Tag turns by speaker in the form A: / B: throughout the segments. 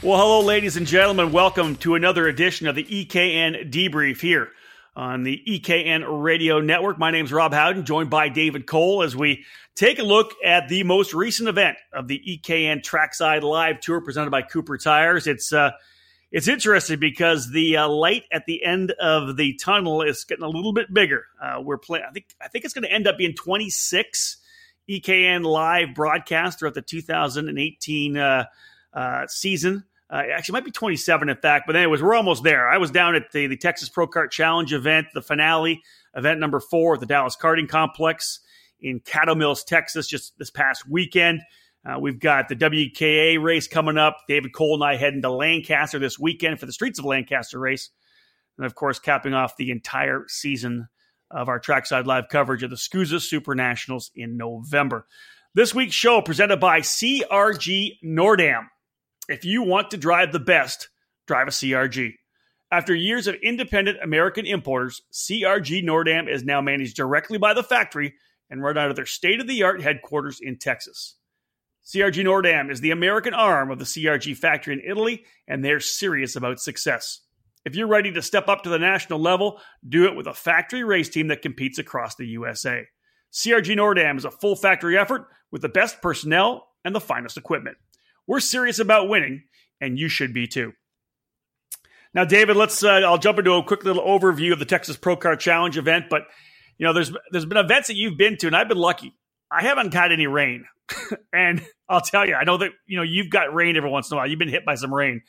A: Well, hello, ladies and gentlemen. Welcome to another edition of the EKN Debrief here on the EKN Radio Network. My name is Rob Howden, joined by David Cole as we take a look at the most recent event of the EKN Trackside Live Tour presented by Cooper Tires. It's uh, it's interesting because the uh, light at the end of the tunnel is getting a little bit bigger. Uh, we're playing. I think I think it's going to end up being 26 EKN live broadcasts throughout the 2018 uh, uh, season. Uh, actually, might be 27 in fact, but anyways, we're almost there. I was down at the, the Texas Pro Kart Challenge event, the finale, event number four at the Dallas Karting Complex in Caddo Mills, Texas, just this past weekend. Uh, we've got the WKA race coming up. David Cole and I heading to Lancaster this weekend for the Streets of Lancaster race. And of course, capping off the entire season of our trackside live coverage of the SCUSA Super Nationals in November. This week's show presented by CRG Nordam. If you want to drive the best, drive a CRG. After years of independent American importers, CRG Nordam is now managed directly by the factory and run out of their state of the art headquarters in Texas. CRG Nordam is the American arm of the CRG factory in Italy, and they're serious about success. If you're ready to step up to the national level, do it with a factory race team that competes across the USA. CRG Nordam is a full factory effort with the best personnel and the finest equipment. We're serious about winning, and you should be too. Now, David, let's. Uh, I'll jump into a quick little overview of the Texas Pro Kart Challenge event. But you know, there's there's been events that you've been to, and I've been lucky. I haven't had any rain, and I'll tell you, I know that you know you've got rain every once in a while. You've been hit by some rain,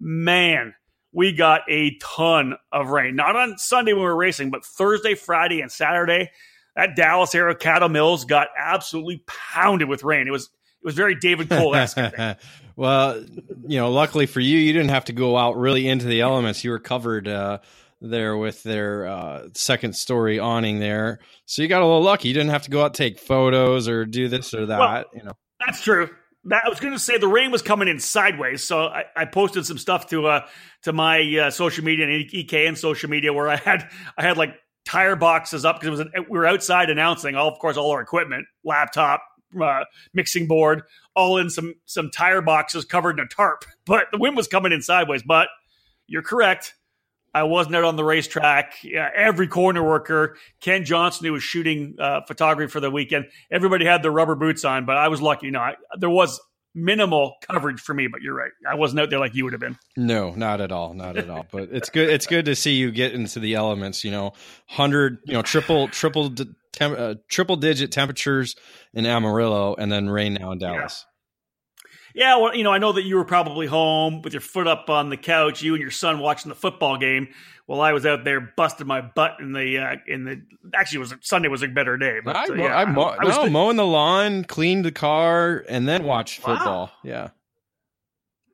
A: man. We got a ton of rain. Not on Sunday when we were racing, but Thursday, Friday, and Saturday. That Dallas area Caddo Mills got absolutely pounded with rain. It was was very David Cole esque.
B: well, you know, luckily for you, you didn't have to go out really into the elements. You were covered uh, there with their uh, second story awning there, so you got a little lucky. You didn't have to go out take photos or do this or that. Well, you know,
A: that's true. That, I was going to say the rain was coming in sideways, so I, I posted some stuff to uh, to my uh, social media and EKN social media where I had I had like tire boxes up because it was an, we were outside announcing all of course all our equipment, laptop, uh, mixing board, all in some some tire boxes covered in a tarp. But the wind was coming in sideways. But you're correct. I wasn't out on the racetrack. Yeah, every corner worker, Ken Johnson, who was shooting uh, photography for the weekend, everybody had their rubber boots on. But I was lucky. You know, I, there was minimal coverage for me. But you're right. I wasn't out there like you would have been.
B: No, not at all. Not at all. But it's good. It's good to see you get into the elements. You know, hundred. You know, triple triple tem- uh, triple digit temperatures in Amarillo and then rain now in Dallas.
A: Yeah. yeah. well, you know, I know that you were probably home with your foot up on the couch, you and your son watching the football game. While I was out there busting my butt in the uh, in the actually was Sunday was a better day. But,
B: I,
A: uh,
B: yeah, I, I, I was no, mowing the lawn, cleaned the car, and then watched football. Wow. Yeah,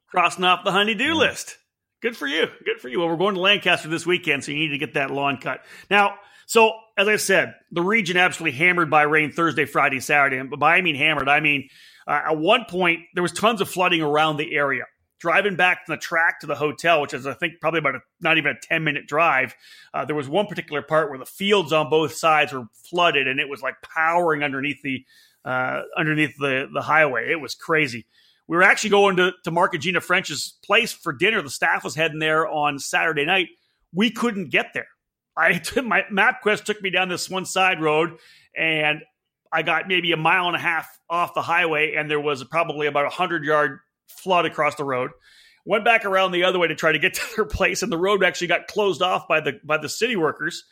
A: crossing off the honeydew yeah. list. Good for you. Good for you. Well, we're going to Lancaster this weekend, so you need to get that lawn cut. Now, so, as I said, the region absolutely hammered by rain Thursday, Friday, Saturday. And by I mean hammered, I mean uh, at one point there was tons of flooding around the area. Driving back from the track to the hotel, which is I think probably about a, not even a ten minute drive, uh, there was one particular part where the fields on both sides were flooded, and it was like powering underneath the uh, underneath the the highway. It was crazy. We were actually going to to Mark and Gina French's place for dinner. The staff was heading there on Saturday night. We couldn't get there I my MapQuest took me down this one side road, and I got maybe a mile and a half off the highway, and there was probably about a hundred yard flood across the road. Went back around the other way to try to get to their place, and the road actually got closed off by the by the city workers.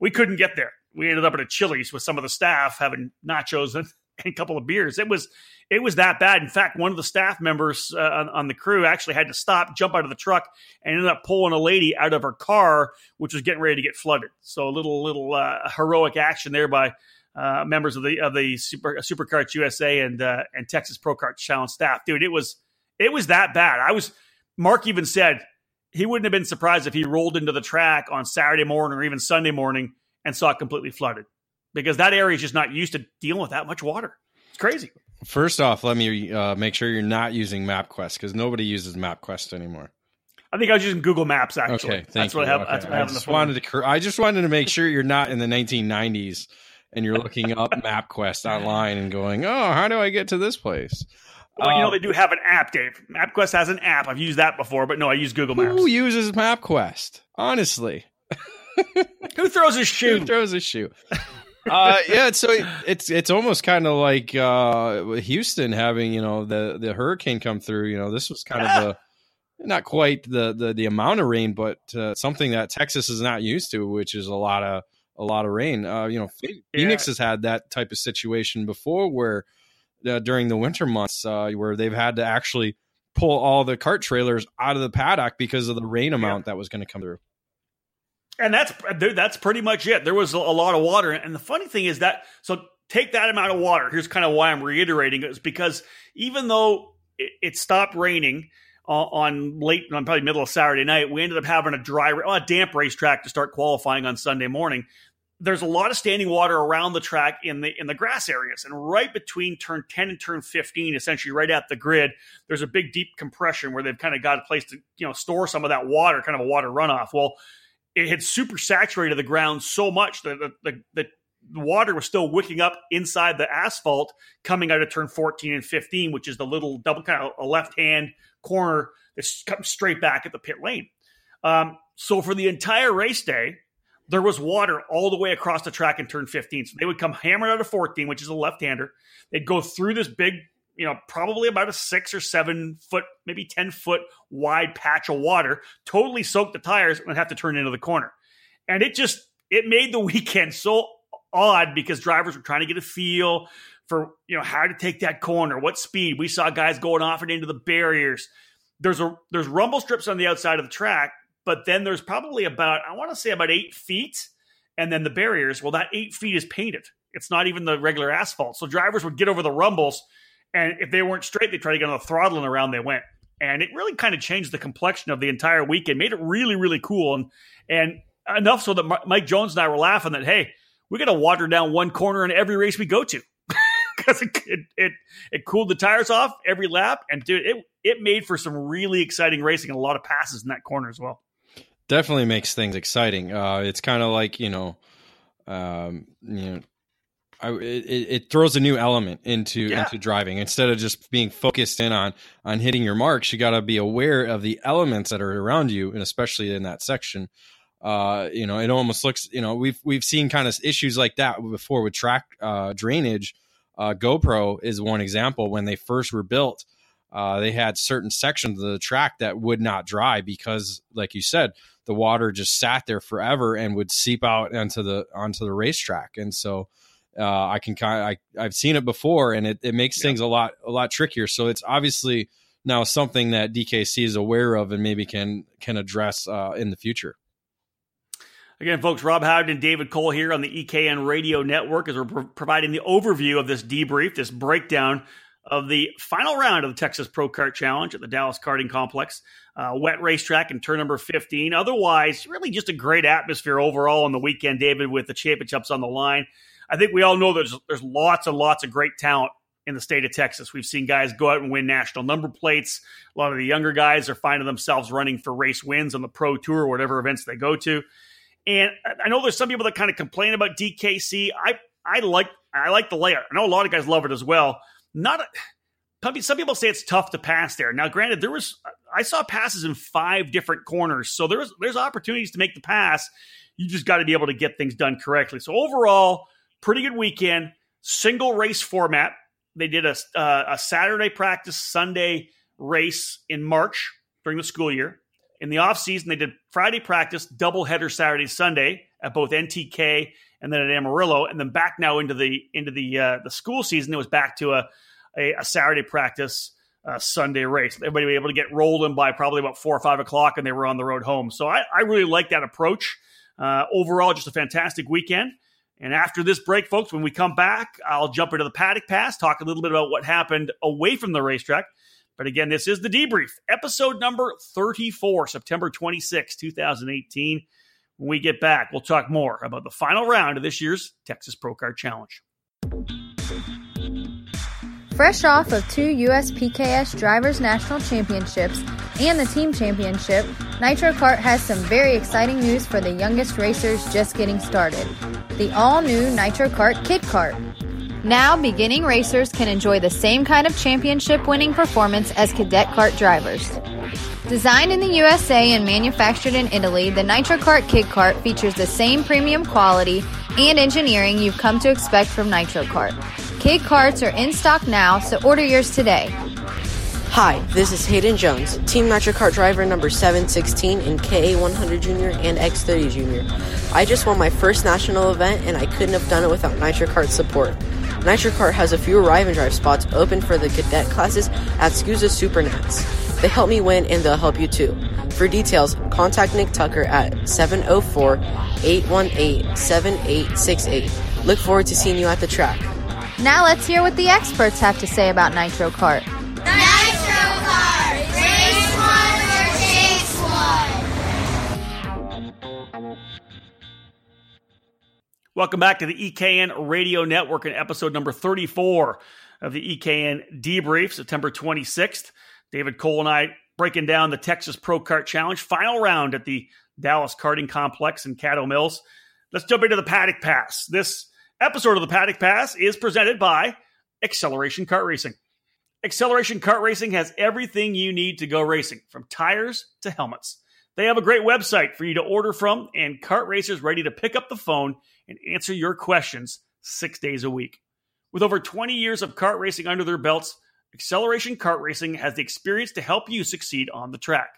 A: We couldn't get there. We ended up at a Chili's with some of the staff having nachos and, and a couple of beers. It was it was that bad. In fact, one of the staff members uh, on, on, the crew actually had to stop, jump out of the truck, and ended up pulling a lady out of her car, which was getting ready to get flooded. So a little little uh, heroic action there by uh, members of the of the Super SuperKarts USA and uh, and Texas Pro Kart Challenge staff. Dude, it was it was that bad. I was Mark even said he wouldn't have been surprised if he rolled into the track on Saturday morning or even Sunday morning and saw it completely flooded because that area is just not used to dealing with that much water. It's crazy.
B: First off, let me uh, make sure you're not using MapQuest because nobody uses MapQuest anymore.
A: I think I was using Google Maps actually.
B: Okay, thank that's you. What I have, okay. That's what I, have I just wanted to. I just wanted to make sure you're not in the 1990s and you're looking up MapQuest online and going, "Oh, how do I get to this place?"
A: Well, you know they do have an app, Dave. MapQuest has an app. I've used that before, but no, I use Google Maps.
B: Who uses MapQuest? Honestly,
A: who throws a shoe?
B: Who throws a shoe? Uh, yeah, so it, it's it's almost kind of like uh, Houston having you know the the hurricane come through. You know, this was kind yeah. of a not quite the the the amount of rain, but uh, something that Texas is not used to, which is a lot of a lot of rain. Uh, you know, Phoenix yeah. has had that type of situation before, where uh, during the winter months, uh, where they've had to actually pull all the cart trailers out of the paddock because of the rain amount yeah. that was going to come through.
A: And that's that's pretty much it. There was a lot of water, and the funny thing is that so take that amount of water. Here's kind of why I'm reiterating it is because even though it, it stopped raining uh, on late on probably middle of Saturday night, we ended up having a dry, well, a damp racetrack to start qualifying on Sunday morning there's a lot of standing water around the track in the in the grass areas and right between turn 10 and turn 15 essentially right at the grid there's a big deep compression where they've kind of got a place to you know store some of that water kind of a water runoff well it had super saturated the ground so much that the, the, the water was still wicking up inside the asphalt coming out of turn 14 and 15 which is the little double kind of a left hand corner that's comes straight back at the pit lane um, so for the entire race day there was water all the way across the track in turn 15. So they would come hammered out of 14, which is a left hander. They'd go through this big, you know, probably about a six or seven foot, maybe 10 foot wide patch of water, totally soaked the tires and have to turn into the corner. And it just, it made the weekend so odd because drivers were trying to get a feel for, you know, how to take that corner, what speed. We saw guys going off and into the barriers. There's a, there's rumble strips on the outside of the track but then there's probably about I want to say about eight feet, and then the barriers. Well, that eight feet is painted. It's not even the regular asphalt. So drivers would get over the rumbles, and if they weren't straight, they tried to get on the throttle, and around they went. And it really kind of changed the complexion of the entire weekend, made it really, really cool, and and enough so that Mike Jones and I were laughing that hey, we got to water down one corner in every race we go to because it, it, it it cooled the tires off every lap, and dude, it it made for some really exciting racing and a lot of passes in that corner as well
B: definitely makes things exciting. Uh, it's kind of like you know, um, you know, I, it, it, throws a new element into yeah. into driving instead of just being focused in on on hitting your marks. You got to be aware of the elements that are around you, and especially in that section. Uh, you know, it almost looks. You know, we've we've seen kind of issues like that before with track uh, drainage. Uh, GoPro is one example. When they first were built, uh, they had certain sections of the track that would not dry because, like you said, the water just sat there forever and would seep out onto the onto the racetrack. And so uh, I can kind I, I've seen it before, and it, it makes yeah. things a lot a lot trickier. So it's obviously now something that DKC is aware of and maybe can can address uh, in the future.
A: Again, folks, Rob Howden and David Cole here on the EKN Radio Network as we're pro- providing the overview of this debrief, this breakdown of the final round of the Texas Pro Kart Challenge at the Dallas Karting Complex. Uh, wet racetrack in turn number 15. Otherwise, really just a great atmosphere overall on the weekend, David, with the championships on the line. I think we all know there's there's lots and lots of great talent in the state of Texas. We've seen guys go out and win national number plates. A lot of the younger guys are finding themselves running for race wins on the pro tour or whatever events they go to. And I know there's some people that kind of complain about DKC. I I like I like the layout. I know a lot of guys love it as well not a, some people say it's tough to pass there. Now, granted, there was I saw passes in five different corners, so there's there's opportunities to make the pass. You just got to be able to get things done correctly. So overall, pretty good weekend. Single race format. They did a uh, a Saturday practice, Sunday race in March during the school year. In the off season, they did Friday practice, double header Saturday, Sunday at both NTK and then at Amarillo, and then back now into the into the uh, the school season. It was back to a a, a Saturday practice, uh, Sunday race. Everybody was able to get rolled in by probably about four or five o'clock, and they were on the road home. So I, I really like that approach. Uh, overall, just a fantastic weekend. And after this break, folks, when we come back, I'll jump into the paddock pass, talk a little bit about what happened away from the racetrack. But again, this is the debrief, episode number 34, September 26, 2018. When we get back, we'll talk more about the final round of this year's Texas Pro Kart Challenge.
C: Fresh off of two USPKS Drivers National Championships and the Team Championship, Nitro Kart has some very exciting news for the youngest racers just getting started. The all new Nitro Kart Kid Kart. Now, beginning racers can enjoy the same kind of championship winning performance as cadet kart drivers. Designed in the USA and manufactured in Italy, the Nitro Kart Kid Kart features the same premium quality and engineering you've come to expect from Nitro Kart. Kid carts are in stock now, so order yours today.
D: Hi, this is Hayden Jones, Team Nitro Kart driver number 716 in KA100 Junior and X30 Junior. I just won my first national event and I couldn't have done it without Nitro Kart support. Nitro Kart has a few arrive and drive spots open for the cadet classes at SCUSA Supernats. They helped me win and they'll help you too. For details, contact Nick Tucker at 704 818 7868. Look forward to seeing you at the track.
C: Now let's hear what the experts have to say about Nitro Kart.
E: Nitro Kart! Race one or chase one!
A: Welcome back to the EKN Radio Network and episode number 34 of the EKN Debrief, September 26th. David Cole and I breaking down the Texas Pro Kart Challenge final round at the Dallas Karting Complex in Caddo Mills. Let's jump into the Paddock Pass. This episode of the Paddock Pass is presented by Acceleration Kart Racing. Acceleration Kart Racing has everything you need to go racing, from tires to helmets. They have a great website for you to order from, and kart racers ready to pick up the phone and answer your questions six days a week. With over 20 years of kart racing under their belts, Acceleration Kart Racing has the experience to help you succeed on the track.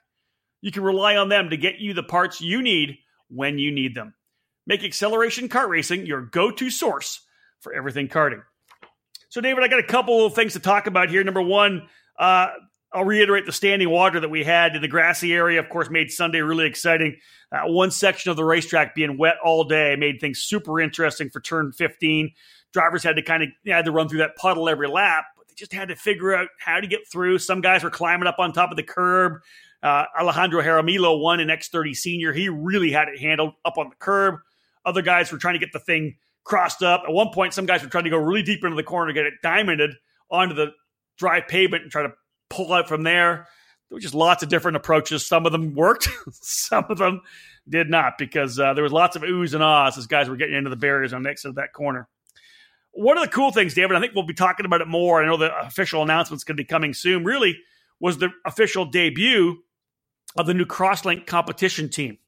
A: You can rely on them to get you the parts you need when you need them. Make Acceleration Kart Racing your go to source for everything karting. So, David, I got a couple of things to talk about here. Number one, uh, I'll reiterate the standing water that we had in the grassy area. Of course, made Sunday really exciting. Uh, one section of the racetrack being wet all day made things super interesting for turn 15. Drivers had to kind of had to run through that puddle every lap, but they just had to figure out how to get through. Some guys were climbing up on top of the curb. Uh, Alejandro Jaramillo won an X30 Senior. He really had it handled up on the curb. Other guys were trying to get the thing crossed up. At one point, some guys were trying to go really deep into the corner get it diamonded onto the dry pavement and try to pull out from there. There were just lots of different approaches. Some of them worked, some of them did not, because uh, there was lots of oohs and ahs as guys were getting into the barriers on the next of that corner. One of the cool things, David, I think we'll be talking about it more. I know the official announcement's going to be coming soon. Really, was the official debut of the new Crosslink competition team,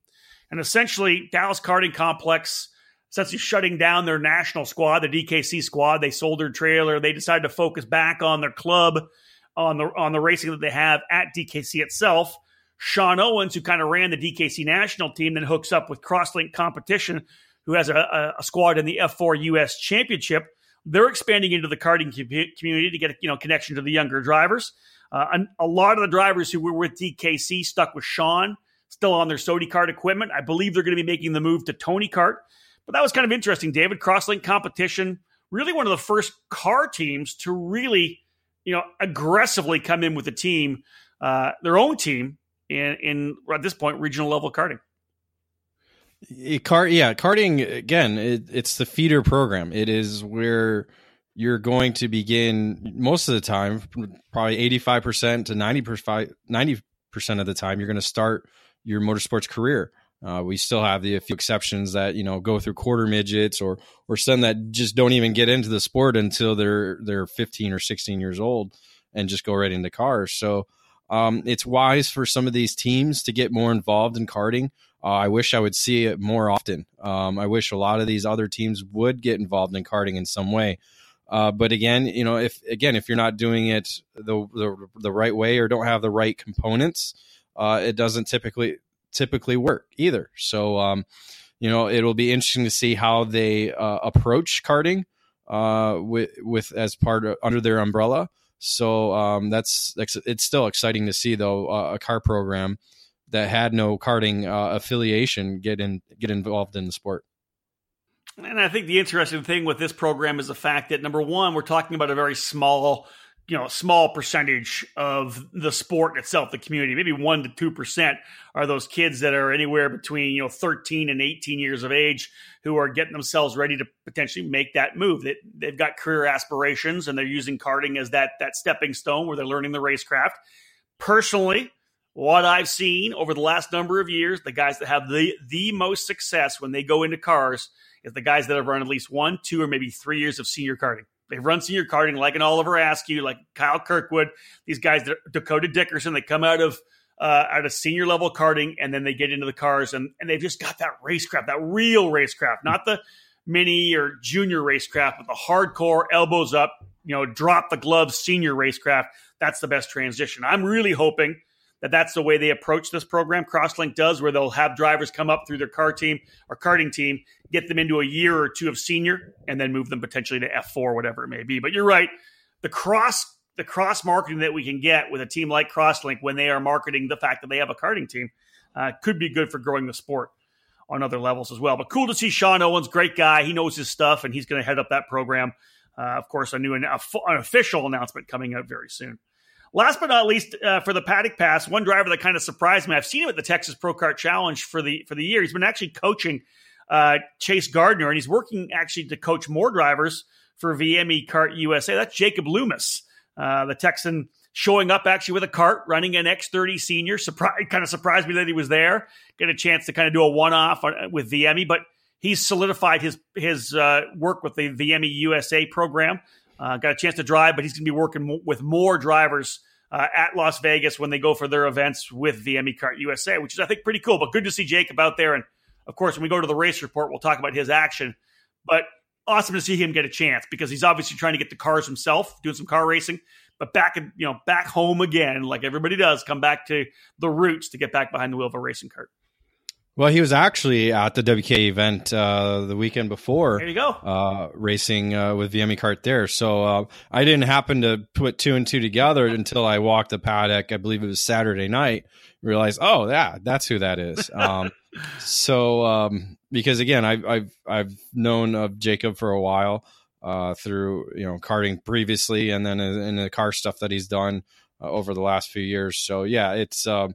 A: and essentially Dallas Karting Complex essentially shutting down their national squad, the DKC squad. They sold their trailer. They decided to focus back on their club, on the on the racing that they have at DKC itself. Sean Owens, who kind of ran the DKC national team, then hooks up with Crosslink Competition, who has a, a squad in the F4 US Championship. They're expanding into the karting community to get you know connection to the younger drivers. Uh, a lot of the drivers who were with DKC stuck with Sean, still on their Sodi Kart equipment. I believe they're going to be making the move to Tony Kart. But that was kind of interesting, David. Crosslink competition, really one of the first car teams to really, you know, aggressively come in with a team, uh, their own team in, in at this point regional level karting.
B: Kart, yeah, karting again. It, it's the feeder program. It is where you're going to begin most of the time, probably 85 percent to 90 percent of the time. You're going to start your motorsports career. Uh, we still have the few exceptions that you know go through quarter midgets or or some that just don't even get into the sport until they're they're 15 or 16 years old and just go right into cars. So um, it's wise for some of these teams to get more involved in karting. Uh, I wish I would see it more often. Um, I wish a lot of these other teams would get involved in karting in some way. Uh, but again, you know, if again if you're not doing it the the, the right way or don't have the right components, uh, it doesn't typically typically work either. So, um, you know, it'll be interesting to see how they uh, approach karting uh, with with as part of under their umbrella. So um, that's, that's it's still exciting to see though uh, a car program that had no karting uh, affiliation get in get involved in the sport.
A: And I think the interesting thing with this program is the fact that number one, we're talking about a very small you know, a small percentage of the sport itself, the community, maybe one to two percent are those kids that are anywhere between you know 13 and 18 years of age who are getting themselves ready to potentially make that move. That they've got career aspirations and they're using karting as that that stepping stone where they're learning the racecraft. Personally, what I've seen over the last number of years, the guys that have the the most success when they go into cars is the guys that have run at least one, two, or maybe three years of senior karting They've run senior karting like an Oliver Askew, like Kyle Kirkwood. These guys, Dakota Dickerson, they come out of uh, out of senior level karting and then they get into the cars and, and they've just got that racecraft, that real racecraft, not the mini or junior racecraft, but the hardcore elbows up, you know, drop the gloves senior racecraft. That's the best transition. I'm really hoping that that's the way they approach this program. Crosslink does, where they'll have drivers come up through their car team or karting team, get them into a year or two of senior, and then move them potentially to F4, whatever it may be. But you're right, the cross the cross marketing that we can get with a team like Crosslink when they are marketing the fact that they have a karting team uh, could be good for growing the sport on other levels as well. But cool to see Sean Owens, great guy. He knows his stuff, and he's going to head up that program. Uh, of course, a new an, an official announcement coming out very soon. Last but not least, uh, for the Paddock Pass, one driver that kind of surprised me. I've seen him at the Texas Pro Kart Challenge for the for the year. He's been actually coaching uh, Chase Gardner, and he's working actually to coach more drivers for VME Kart USA. That's Jacob Loomis, uh, the Texan, showing up actually with a cart, running an X30 Senior. Kind of surprised me that he was there. Get a chance to kind of do a one off with VME, but he's solidified his his uh, work with the VME USA program. Uh, got a chance to drive, but he's going to be working with more drivers uh, at Las Vegas when they go for their events with VME Kart USA, which is, I think, pretty cool. But good to see Jacob out there. And of course, when we go to the race report, we'll talk about his action. But awesome to see him get a chance because he's obviously trying to get the cars himself, doing some car racing, but back you know back home again, like everybody does, come back to the roots to get back behind the wheel of a racing cart.
B: Well, he was actually at the WK event uh, the weekend before.
A: There you go.
B: Uh, racing uh, with VME Kart there. So uh, I didn't happen to put two and two together until I walked the paddock. I believe it was Saturday night. Realized, oh yeah, that's who that is. Um, so um, because again, I've I've I've known of Jacob for a while uh, through you know karting previously, and then in the car stuff that he's done uh, over the last few years. So yeah, it's. Um,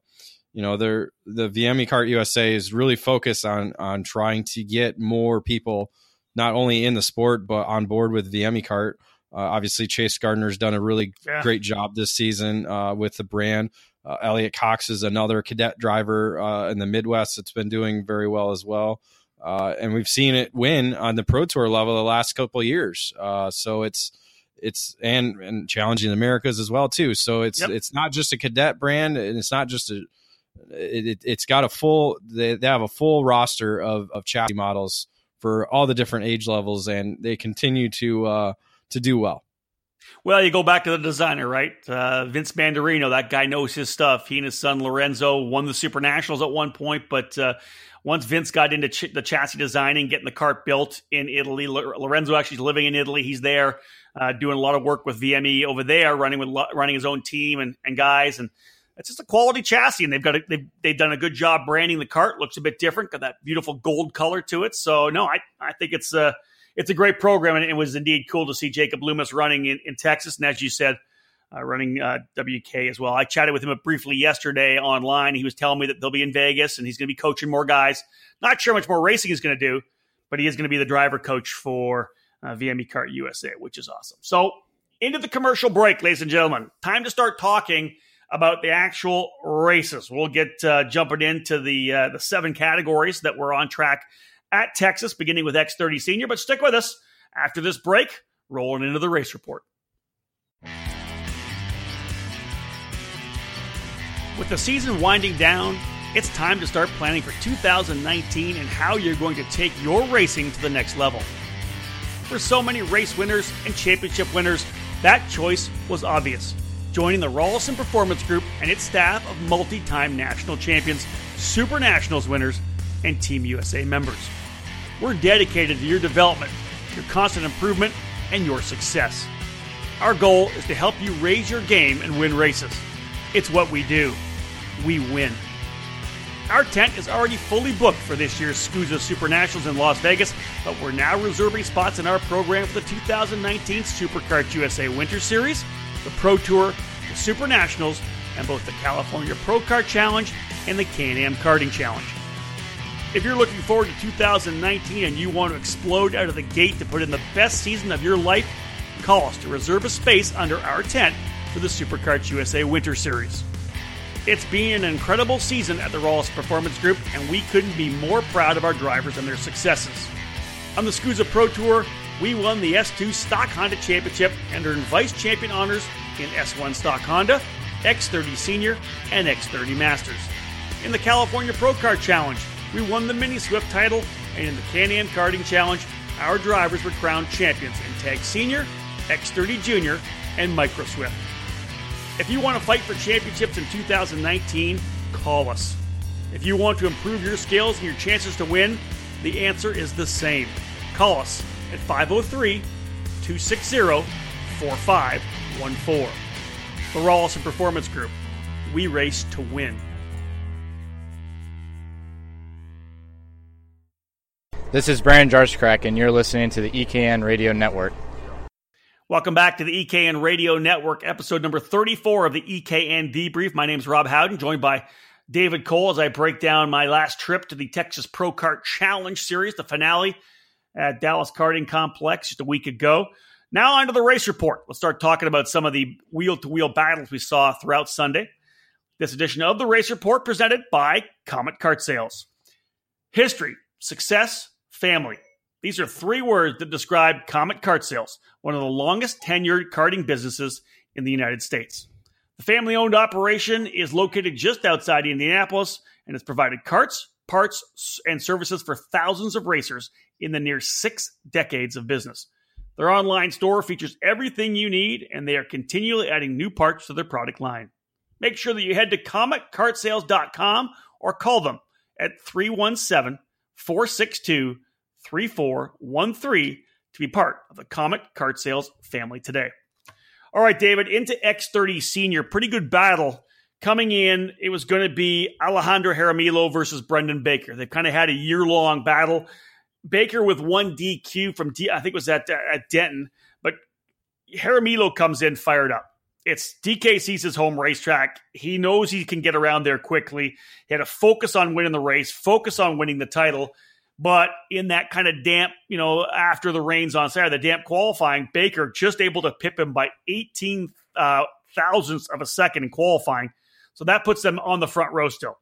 B: you know, they're, the VME Kart USA is really focused on on trying to get more people not only in the sport but on board with VME Kart. Uh, obviously, Chase Gardner's done a really yeah. great job this season uh, with the brand. Uh, Elliot Cox is another cadet driver uh, in the Midwest that's been doing very well as well. Uh, and we've seen it win on the Pro Tour level the last couple years. Uh, so it's it's and and challenging the Americas as well too. So it's yep. it's not just a cadet brand, and it's not just a it, has got a full they, they have a full roster of, of chassis models for all the different age levels and they continue to uh, to do well.
A: Well you go back to the designer right? Uh, vince mandarino that guy knows his stuff. He and his son lorenzo won the super nationals at one point but uh, once vince got into ch- the chassis designing getting the cart built in italy lorenzo actually is living in italy. He's there uh, doing a lot of work with vme over there running with running his own team and, and guys. And it's just a quality chassis, and they've got a, they've they've done a good job branding the cart. Looks a bit different, got that beautiful gold color to it. So no, I I think it's a it's a great program, and it was indeed cool to see Jacob Loomis running in, in Texas, and as you said, uh, running uh, WK as well. I chatted with him briefly yesterday online. He was telling me that they'll be in Vegas, and he's going to be coaching more guys. Not sure much more racing he's going to do, but he is going to be the driver coach for uh, VME Kart USA, which is awesome. So into the commercial break, ladies and gentlemen. Time to start talking about the actual races. We'll get uh, jumping into the uh, the seven categories that were on track at Texas, beginning with X30 Senior. But stick with us after this break. Rolling into the race report. With the season winding down, it's time to start planning for 2019 and how you're going to take your racing to the next level. For so many race winners and championship winners, that choice was obvious joining the Rolison Performance Group and its staff of multi time national champions, Super Nationals winners, and Team USA members. We're dedicated to your development, your constant improvement, and your success. Our goal is to help you raise your game and win races. It's what we do. We win. Our tent is already fully booked for this year's SCUSA Super Nationals in Las Vegas, but we're now reserving spots in our program for the 2019 SuperKart USA Winter Series the Pro Tour, the Super Nationals, and both the California Pro Kart Challenge and the Can-Am Karting Challenge. If you're looking forward to 2019 and you want to explode out of the gate to put in the best season of your life, call us to reserve a space under our tent for the SuperKarts USA Winter Series. It's been an incredible season at the Rawls Performance Group, and we couldn't be more proud of our drivers and their successes. On the SCUSA Pro Tour, we won the S2 Stock Honda Championship and earned vice champion honors in S1 Stock Honda, X30 Senior, and X30 Masters. In the California Pro Kart Challenge, we won the Mini Swift title, and in the Can-Am Karting Challenge, our drivers were crowned champions in Tag Senior, X30 Junior, and Micro Swift. If you want to fight for championships in 2019, call us. If you want to improve your skills and your chances to win, the answer is the same. Call us at 503 260 4514. The Rolison Performance Group. We race to win.
F: This is Brian Jarskrak, and you're listening to the EKN Radio Network.
A: Welcome back to the EKN Radio Network, episode number 34 of the EKN Debrief. My name is Rob Howden, joined by David Cole as I break down my last trip to the Texas Pro Kart Challenge Series, the finale at Dallas Karting Complex just a week ago. Now, on to the race report. Let's start talking about some of the wheel to wheel battles we saw throughout Sunday. This edition of the race report presented by Comet Kart Sales. History, success, family. These are three words that describe Comet Kart Sales, one of the longest tenured karting businesses in the United States. The family owned operation is located just outside Indianapolis and has provided carts, parts, and services for thousands of racers in the near six decades of business. Their online store features everything you need, and they are continually adding new parts to their product line. Make sure that you head to CometKartSales.com or call them at 317 462 3413 to be part of the Comet Kart Sales family today. All right, David, into X30 Senior. Pretty good battle. Coming in, it was going to be Alejandro Jaramillo versus Brendan Baker. They've kind of had a year long battle. Baker with one DQ from, D, I think it was at, at Denton, but Jaramillo comes in fired up. It's DKC's his home racetrack. He knows he can get around there quickly. He had to focus on winning the race, focus on winning the title. But in that kind of damp, you know, after the rains on Saturday, the damp qualifying, Baker just able to pip him by 18 uh, thousandths of a second in qualifying. So that puts them on the front row still.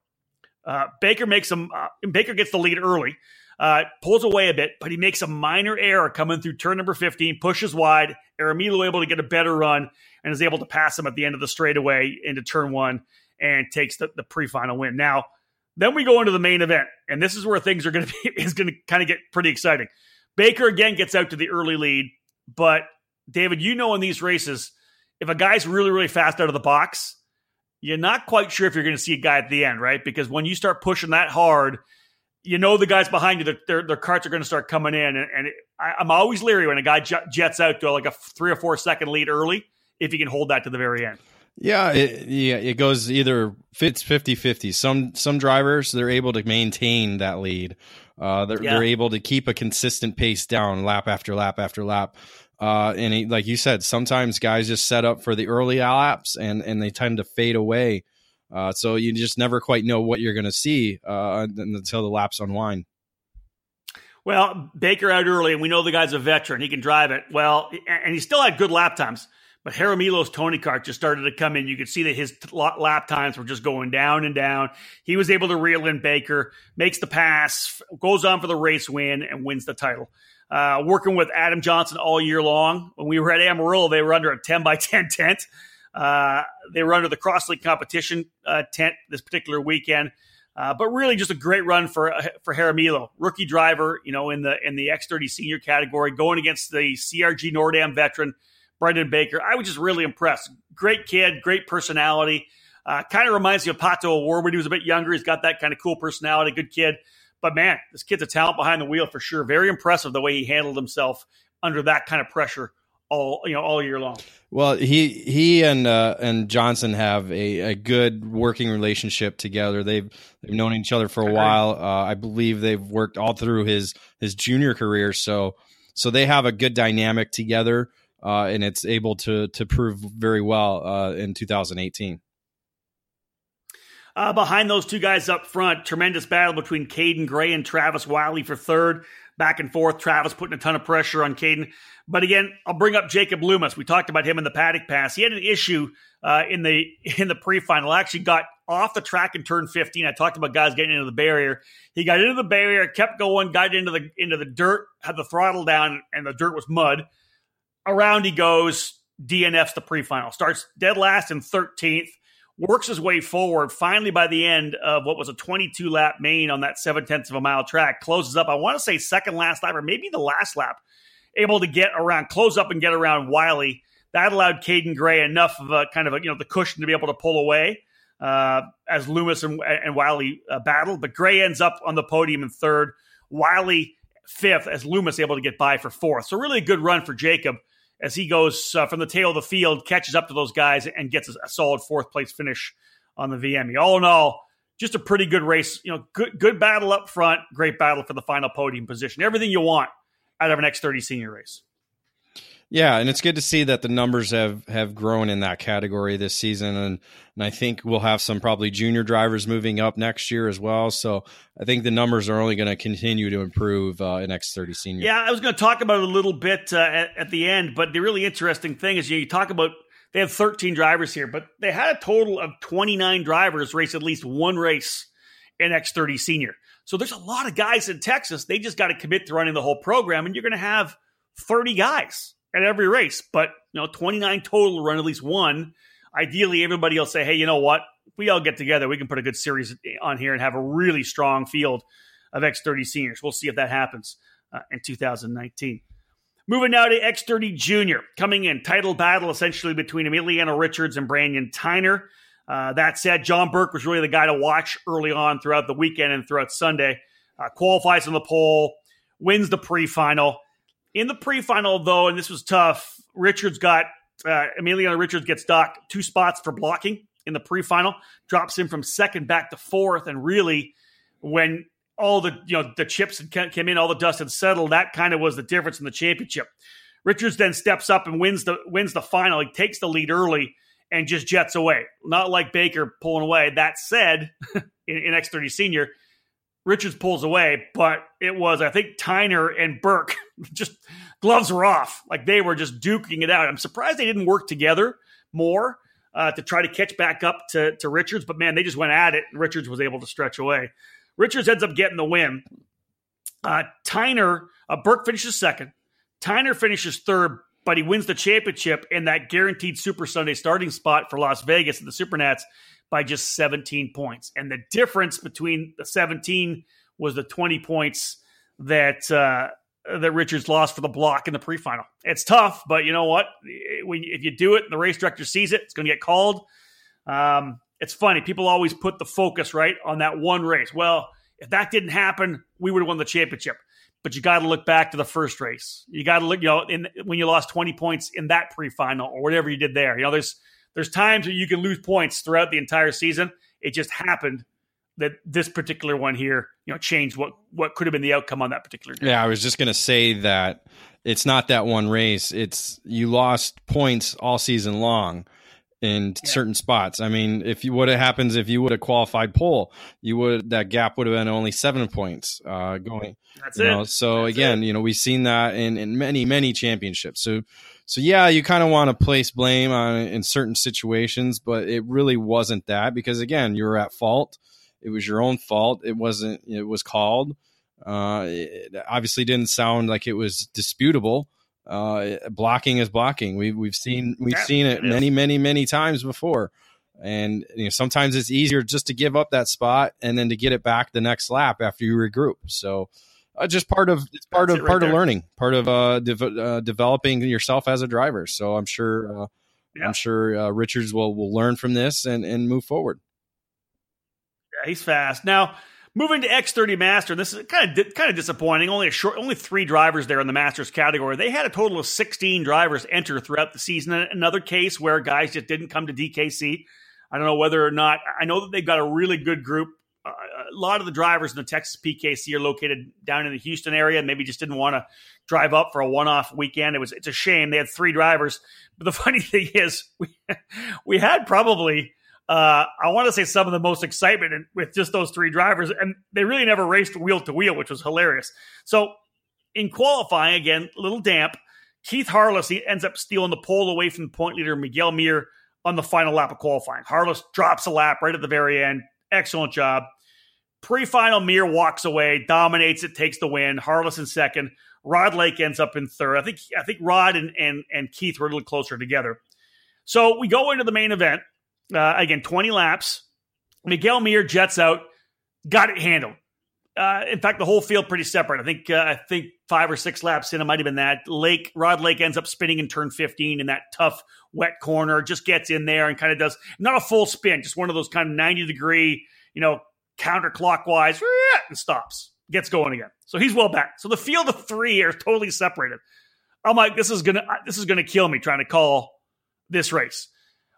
A: Uh, Baker makes them. Uh, Baker gets the lead early, uh, pulls away a bit, but he makes a minor error coming through turn number 15, pushes wide. Jaramillo able to get a better run and is able to pass him at the end of the straightaway into turn one and takes the, the pre-final win. Now, then we go into the main event, and this is where things are going to be is going to kind of get pretty exciting. Baker again gets out to the early lead, but David, you know in these races, if a guy's really really fast out of the box, you're not quite sure if you're going to see a guy at the end, right? Because when you start pushing that hard, you know the guys behind you, their their carts are going to start coming in, and, and it, I, am always leery when a guy jets out to like a three or four second lead early if he can hold that to the very end.
B: Yeah, it, yeah, it goes either fits 50-50. Some some drivers they're able to maintain that lead. Uh, they're, yeah. they're able to keep a consistent pace down lap after lap after lap. Uh, and he, like you said, sometimes guys just set up for the early laps and and they tend to fade away. Uh, so you just never quite know what you're going to see uh, until the laps unwind.
A: Well, Baker out early, and we know the guy's a veteran. He can drive it well, and he still had good lap times. But Jaramillo's Tony Kart just started to come in. You could see that his lap times were just going down and down. He was able to reel in Baker, makes the pass, goes on for the race win, and wins the title. Uh, working with Adam Johnson all year long. When we were at Amarillo, they were under a 10 by 10 tent. Uh, they were under the Cross competition uh, tent this particular weekend. Uh, but really, just a great run for uh, for Jaramillo, rookie driver, you know, in the in the X30 senior category, going against the CRG Nordam veteran Brendan Baker. I was just really impressed. Great kid, great personality. Uh, kind of reminds me of Pato O'Ward when he was a bit younger. He's got that kind of cool personality, good kid. But man, this kid's a talent behind the wheel for sure. Very impressive the way he handled himself under that kind of pressure all you know all year long.
B: Well, he he and uh, and Johnson have a, a good working relationship together. They've they've known each other for a while. Uh, I believe they've worked all through his his junior career. So so they have a good dynamic together uh, and it's able to to prove very well uh, in 2018.
A: Uh, behind those two guys up front, tremendous battle between Caden Gray and Travis Wiley for third. Back and forth, Travis putting a ton of pressure on Caden. But again, I'll bring up Jacob Loomis. We talked about him in the paddock pass. He had an issue uh, in the in the pre-final. Actually, got off the track and turned 15. I talked about guys getting into the barrier. He got into the barrier, kept going, got into the into the dirt, had the throttle down, and the dirt was mud. Around he goes, DNFs the pre-final, starts dead last in 13th, works his way forward. Finally, by the end of what was a 22 lap main on that seven tenths of a mile track, closes up. I want to say second last lap or maybe the last lap, able to get around, close up and get around Wiley. That allowed Caden Gray enough of a kind of a, you know the cushion to be able to pull away uh, as Loomis and, and Wiley uh, battled. But Gray ends up on the podium in third. Wiley fifth as Loomis able to get by for fourth. So really a good run for Jacob as he goes uh, from the tail of the field, catches up to those guys, and gets a, solid fourth place finish on the VME. All in all, just a pretty good race. You know, good good battle up front, great battle for the final podium position. Everything you want out of an X30 senior race.
B: Yeah, and it's good to see that the numbers have have grown in that category this season, and and I think we'll have some probably junior drivers moving up next year as well. So I think the numbers are only going to continue to improve uh, in X30 senior.
A: Yeah, I was going to talk about it a little bit uh, at, at the end, but the really interesting thing is you, know, you talk about they have 13 drivers here, but they had a total of 29 drivers race at least one race in X30 senior. So there's a lot of guys in Texas. They just got to commit to running the whole program, and you're going to have 30 guys at every race, but you know, 29 total run at least one. Ideally, everybody will say, hey, you know what? If we all get together, we can put a good series on here and have a really strong field of X30 seniors. We'll see if that happens uh, in 2019. Moving now to X30 Junior, coming in title battle essentially between Emiliano Richards and Brandon Tyner. Uh, that said, John Burke was really the guy to watch early on throughout the weekend and throughout Sunday. Uh, qualifies in the pole, wins the pre-final. In the pre-final, though, and this was tough, Richards got uh, Emiliano Richards gets docked two spots for blocking in the pre-final, drops him from second back to fourth, and really, when all the you know the chips had came in, all the dust had settled. That kind of was the difference in the championship. Richards then steps up and wins the wins the final. He takes the lead early and just jets away. Not like Baker pulling away. That said, in, in X30 Senior, Richards pulls away, but it was, I think, Tyner and Burke just gloves were off. Like they were just duking it out. I'm surprised they didn't work together more uh, to try to catch back up to, to Richards, but man, they just went at it and Richards was able to stretch away. Richards ends up getting the win. Uh, Tyner, uh, Burke finishes second. Tyner finishes third, but he wins the championship in that guaranteed Super Sunday starting spot for Las Vegas and the Supernats by just 17 points. And the difference between the 17 was the 20 points that uh, that Richards lost for the block in the pre-final. It's tough, but you know what? When if you do it, and the race director sees it, it's going to get called. Um, it's funny. People always put the focus right on that one race. Well, if that didn't happen, we would have won the championship. But you got to look back to the first race. You got to look, you know, in, when you lost 20 points in that pre-final or whatever you did there. You know, there's there's times where you can lose points throughout the entire season. It just happened that this particular one here, you know, changed what what could have been the outcome on that particular day.
B: Yeah, I was just going to say that it's not that one race. It's you lost points all season long in yeah. certain spots. I mean, if you what happens if you would have qualified pole, you would that gap would have been only seven points uh, going.
A: That's
B: it.
A: Know?
B: So
A: That's
B: again,
A: it.
B: you know, we've seen that in in many many championships. So so yeah, you kind of want to place blame on in certain situations, but it really wasn't that because again, you were at fault. It was your own fault. It wasn't. It was called. Uh, it obviously didn't sound like it was disputable. Uh, blocking is blocking. We, we've seen we've
A: Yeah,
B: seen it many many many times before, and you know sometimes it's easier just to give up that spot and then to get it back the next lap after you regroup. So. Uh, just part of it's part
A: That's
B: of
A: it right
B: part of
A: there.
B: learning, part of uh, dev- uh, developing yourself as a driver. So I'm sure uh,
A: Yeah.
B: I'm sure uh, Richards will will learn from this and and move forward.
A: Yeah, he's fast. Now, moving to X30 Master, this is kind of di- kind of disappointing. Only a short, only three drivers there in the Masters category. They had a total of 16 drivers enter throughout the season. Another case where guys just didn't come to DKC. I don't know whether or not. I know that they've got a really good group. A lot of the drivers in the Texas PKC are located down in the Houston area. Maybe just didn't want to drive up for a one-off weekend. It was it's a shame they had three drivers. But the funny thing is, we we had probably uh, I want to say some of the most excitement in, with just those three drivers, and they really never raced wheel to wheel, which was hilarious. So in qualifying, again, a little damp. Keith Harless he ends up stealing the pole away from point leader Miguel Mir on the final lap of qualifying. Harless drops a lap right at the very end. Excellent job. Pre final, Mir walks away, dominates it, takes the win. Harless in second. Rod Lake ends up in third. I think I think Rod and, and, and Keith were a little closer together. So we go into the main event. Uh, again, 20 laps. Miguel Mir jets out, got it handled. Uh, in fact, the whole field pretty separate. I think uh, I think five or six laps in, it might have been that. Lake Rod Lake ends up spinning in turn 15 in that tough wet corner. Just gets in there and kind of does not a full spin, just one of those kind of 90 degree, you know, counterclockwise and stops. Gets going again. So he's well back. So the field of three are totally separated. I'm like, this is gonna this is gonna kill me trying to call this race.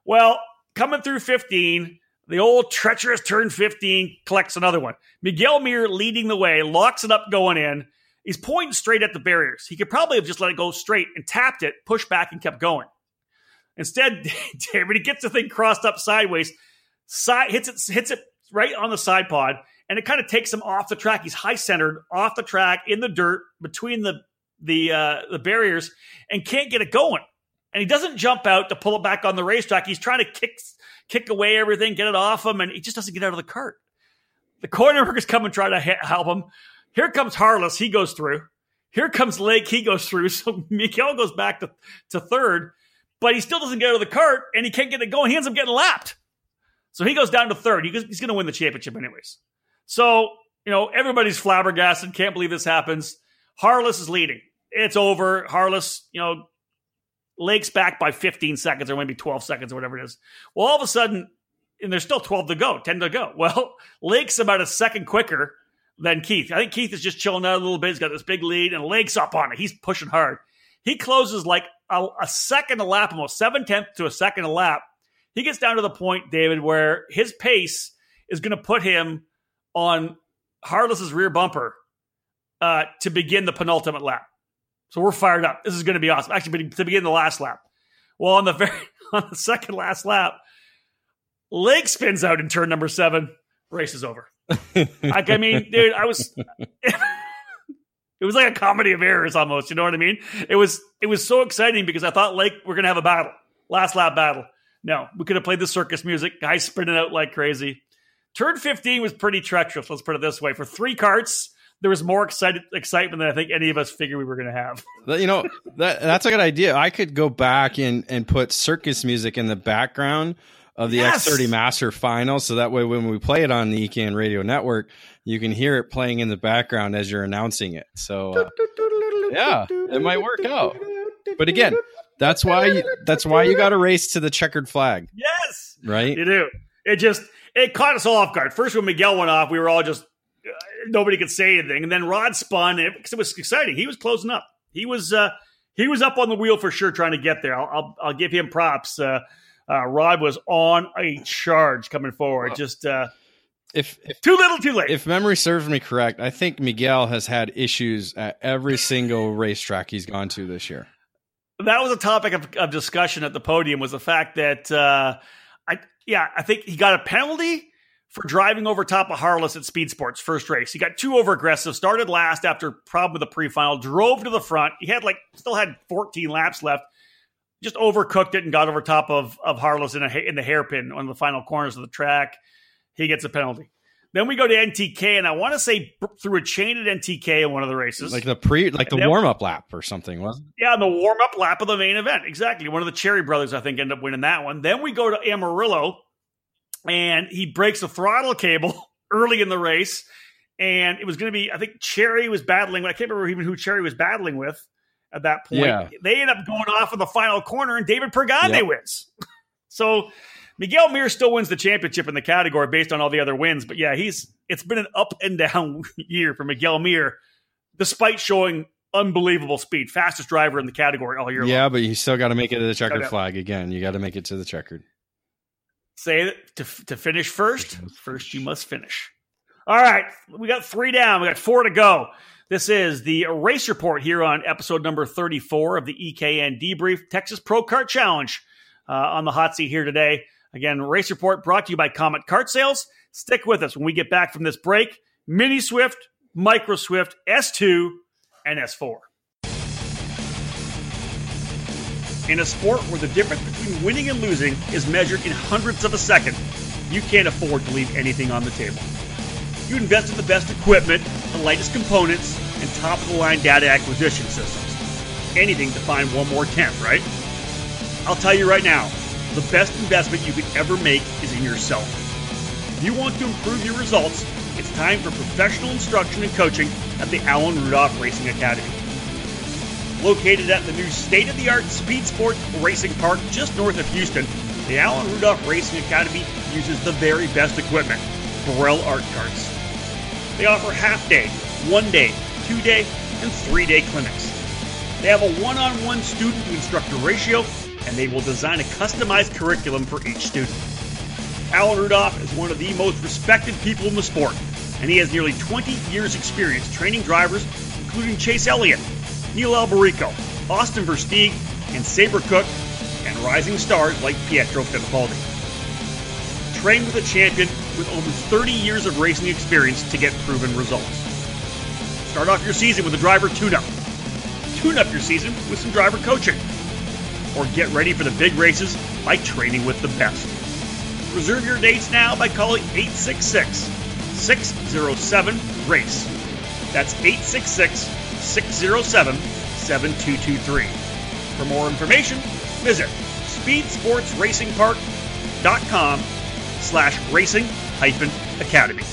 A: Well, coming through 15, the old treacherous turn 15 collects another one. Miguel Mir leading the way, locks it up going in. He's pointing straight at the barriers. He could probably have just let it go straight and tapped it, pushed back, and kept going. Instead, David, he gets the thing crossed up sideways, side hits it, hits it right on the side pod, and it kind of takes him off the track. He's high centered, off the track, in the dirt, between the the uh, the barriers, and can't get it going and he doesn't jump out to pull it back on the racetrack. He's trying to kick kick away everything, get it off him, and he just doesn't get out of the cart. The corner workers come and try to help him. Here comes Harless. He goes through. Here comes Lake. He goes through. So Miguel goes back to, to third, but he still doesn't get out of the cart and he can't get it going. He ends up getting lapped. So he goes down to third. He goes, he's going to win the championship anyways. So, you know, everybody's flabbergasted. Can't believe this happens. Harless is leading. It's over. Harless, you know, Lake's back by 15 seconds or maybe 12 seconds or whatever it is. Well, all of a sudden, and there's still 12 to go, 10 to go. Well, Lake's about a second quicker than Keith. I think Keith is just chilling out a little bit. He's got this big lead, and Lake's up on it. He's pushing hard. He closes like a, a second a lap, almost seven tenths to a second a lap. He gets down to the point, David, where his pace is going to put him on Harless's rear bumper uh, to begin the penultimate lap. So we're fired up. This is going to be awesome. Actually, to begin the last lap. Well, on the very on the second last lap, Lake spins out in turn number seven. Race is over. like, I mean, dude, I was. it was like a comedy of errors almost. You know what I mean? It was it was so exciting because I thought Lake we're gonna have a battle, last lap battle. No, we could have played the circus music. Guys spinning out like crazy. Turn 15 was pretty treacherous. Let's put it this way: for three carts, there was more excited excitement than I think any of us figured we were going to have.
B: You know, that that's a good idea. I could go back and and put circus music in the background of the
A: Yes!
B: X30 Master Final, so that way when we play it on the EKN Radio Network, you can hear it playing in the background as you're announcing it. So uh, yeah, it might work out. But again, that's why you, that's why you got to race to the checkered flag,
A: Yes,
B: right?
A: you do. It just it caught us all off guard. First, when Miguel went off, we were all just uh, nobody could say anything, and then Rod spun it, it was exciting. He was closing up. He was uh, he was up on the wheel for sure, trying to get there. I'll I'll, I'll give him props. Uh, uh, Rod was on a charge coming forward. Just uh,
B: If if
A: too little, too late.
B: if memory serves me correct, I think Miguel has had issues at every single racetrack he's gone to this year.
A: That was a topic of, of discussion at the podium was the fact that uh, I yeah I think he got a penalty for driving over top of Harless at Speed Sports first race. He got too over aggressive, started last after problem with the pre-final, drove to the front. He had like still had 14 laps left. Just overcooked it and got over top of of Harless in a in the hairpin on the final corners of the track. He gets a penalty. Then we go to NTK, and I want to say through a chain at NTK in one of the races.
B: Like the pre, like the warm up lap or something, wasn't?
A: Yeah, the warm up lap of the main event. Exactly. One of the Cherry brothers, I think, end up winning that one. Then we go to Amarillo, and he breaks the throttle cable early in the race. And it was going to be, I think Cherry was battling. I can't remember even who Cherry was battling with at that point.
B: Yeah.
A: They end up going off in the final corner, and David Pergande
B: Yep.
A: wins. so Miguel Mir still wins the championship in the category based on all the other wins. But yeah, he's it's been an up and down year for Miguel Mir, despite showing unbelievable speed, fastest driver in the category all year long.
B: Yeah, but you still got to make it to the checkered
A: Okay.
B: flag again. You got to make it to the checkered.
A: Say it to to finish first. First, you must finish. All right, we got three down. We got four to go. This is the race report here on episode number thirty-four of the EKN Debrief Texas Pro Kart Challenge. Uh, on the hot seat here today. Again, race report brought to you by Comet Kart Sales. Stick with us when we get back from this break. Mini Swift, Micro Swift, S2, and S4. In a sport where the difference between winning and losing is measured in hundredths of a second, you can't afford to leave anything on the table. You invest in the best equipment, the latest components, and top of the line data acquisition systems. Anything to find one more tenth, right? I'll tell you right now, the best investment you could ever make is in yourself. If you want to improve your results, it's time for professional instruction and coaching at the Alan Rudolph Racing Academy. Located at the new state of the art Speed Sports Racing Park just north of Houston, the Alan Rudolph Racing Academy uses the very best equipment Birel ART Carts. They offer half day, one day, two day, and three day clinics. They have a one on one student to instructor ratio, and they will design a customized curriculum for each student. Alan Rudolph is one of the most respected people in the sport, and he has nearly 20 years' experience training drivers, including Chase Elliott, Neil Alberico, Austin Versteeg, and Sabre Cook, and rising stars like Pietro Fittipaldi. Train with a champion with over 30 years of racing experience to get proven results. Start off your season with a driver tune-up. Tune up your season with some driver coaching. Or get ready for the big races by training with the best. Reserve your dates now by calling 866 607 RACE. That's 866 607 7223. For more information, visit speedsportsracingpark.com slash racing hyphen academy.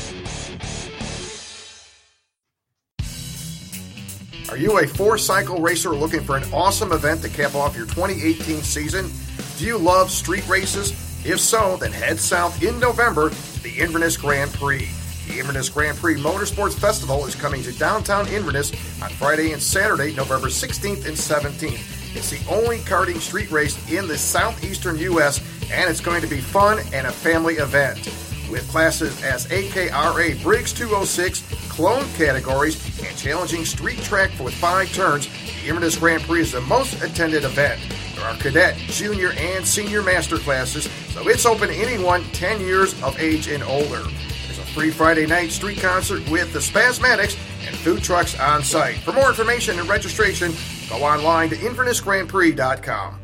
G: Are you a four cycle racer looking for an awesome event to cap off your 2018 season? Do you love street races? If so, then head south in November to the Inverness Grand Prix. The Inverness Grand Prix Motorsports Festival is coming to downtown Inverness on Friday and Saturday, November 16th and 17th. It's the only karting street race in the southeastern U.S., and it's going to be fun and a family event. With classes as AKRA Briggs 206, clone categories, and challenging street track with five turns, the Inverness Grand Prix is the most attended event. There are cadet, junior, and senior master classes, so it's open to anyone 10 years of age and older. There's a free Friday night street concert with the Spasmatics and food trucks on site. For more information and registration, go online to invernessgrandprix.com.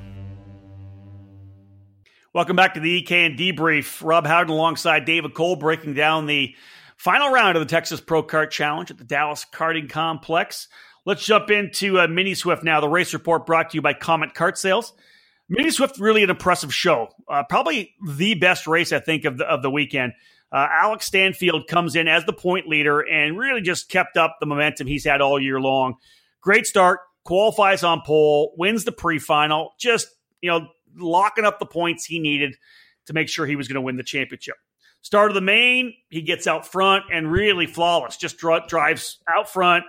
A: Welcome back to the EKN Debrief. Rob Howden alongside David Cole breaking down the final round of the Texas Pro Kart Challenge at the Dallas Karting Complex. Let's jump into uh, Mini Swift now. The race report brought to you by Comet Kart Sales. Mini Swift really an impressive show. Uh, probably the best race I think of the of the weekend. Uh, Alex Stanfield comes in as the point leader and really just kept up the momentum he's had all year long. Great start, qualifies on pole, wins the pre-final. Just you know locking up the points he needed to make sure he was going to win the championship. Start of the main, he gets out front and really flawless. Just dri- drives out front.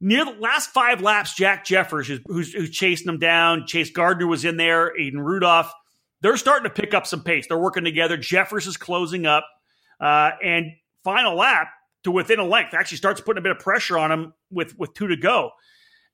A: Near the last five laps, Jack Jeffers, who's, who's, who's chasing him down, Chase Gardner was in there, Aiden Rudolph. They're starting to pick up some pace. They're working together. Jeffers is closing up. Uh, and final lap to within a length actually starts putting a bit of pressure on him with, with two to go.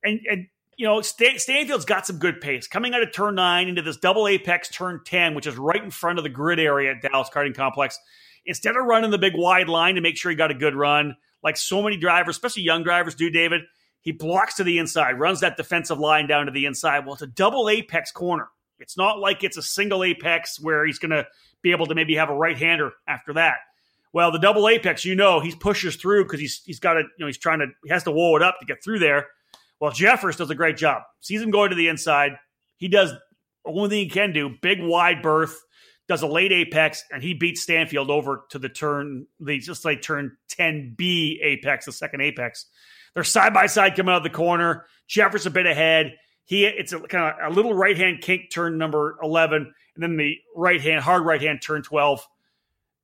A: And, and you know, Stan- Stanfield's got some good pace coming out of turn nine into this double apex turn 10, which is right in front of the grid area at Dallas Karting Complex. Instead of running the big wide line to make sure he got a good run, like so many drivers, especially young drivers do, David, he blocks to the inside, runs that defensive line down to the inside. Well, it's a double apex corner. It's not like it's a single apex where he's going to be able to maybe have a right hander after that. Well, the double apex, you know, he pushes through because he's he's got to, you know, he's trying to, he has to wall it up to get through there. Well, Jeffers does a great job. Sees him going to the inside. He does only thing he can do, big wide berth, does a late apex, and he beats Stanfield over to the turn, the just like turn 10B apex, the second apex. They're side by side coming out of the corner. Jeffers a bit ahead. He it's a kind of a little right hand kink turn number 11, and then the right hand, hard right hand turn 12.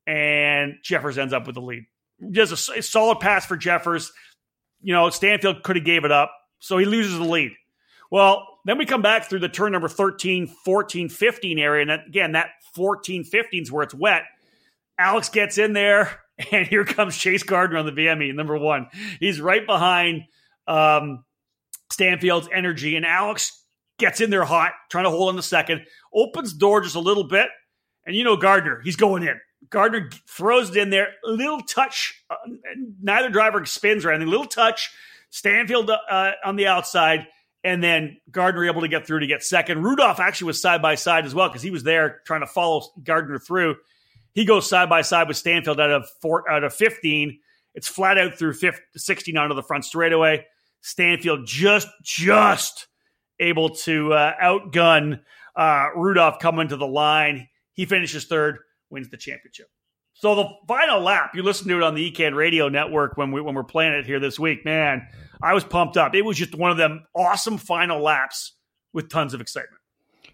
A: And Jeffers ends up with the lead. Just a, a solid pass for Jeffers. You know, Stanfield could have gave it up so he loses the lead. Well, then we come back through the turn number 13, 14, 15 area. And that, again, that 14, 15 is where it's wet. Alex gets in there, and here comes Chase Gardner on the VME, number one. He's right behind um, Stanfield's energy, and Alex gets in there hot, trying to hold on the second, opens door just a little bit. And you know, Gardner, he's going in. Gardner throws it in there, little touch. Uh, neither driver spins or anything, little touch Stanfield uh, on the outside, and then Gardner able to get through to get second. Rudolph actually was side by side as well because he was there trying to follow Gardner through. He goes side by side with Stanfield out of four, out of 15. It's flat out through 15, 16 onto the front straightaway. Stanfield just just able to uh, outgun uh, Rudolph coming to the line. He finishes third, wins the championship. So the final lap, you listen to it on the EKN radio network when we when we're playing it here this week. Man, I was pumped up. It was just one of them awesome final laps with tons of excitement.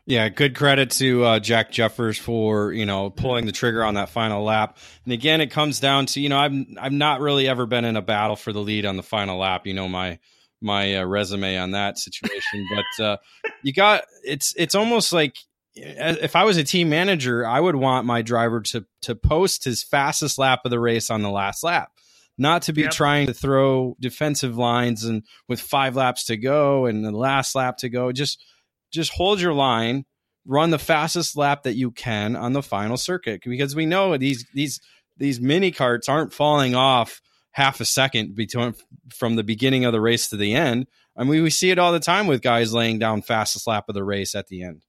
B: Yeah, good credit to uh, Jack Jeffers for you know pulling the trigger on that final lap. And again, it comes down to you know I've I've not really ever been in a battle for the lead on the final lap. You know my my uh, resume on that situation, but uh, you got it's it's almost like if I was a team manager, I would want my driver to to post his fastest lap of the race on the last lap, not to be yep. trying to throw defensive lines and with five laps to go and the last lap to go. Just just hold your line, run the fastest lap that you can on the final circuit because we know these these these mini carts aren't falling off half a second between from the beginning of the race to the end. I mean, we see it all the time with guys laying down fastest lap of the race at the end.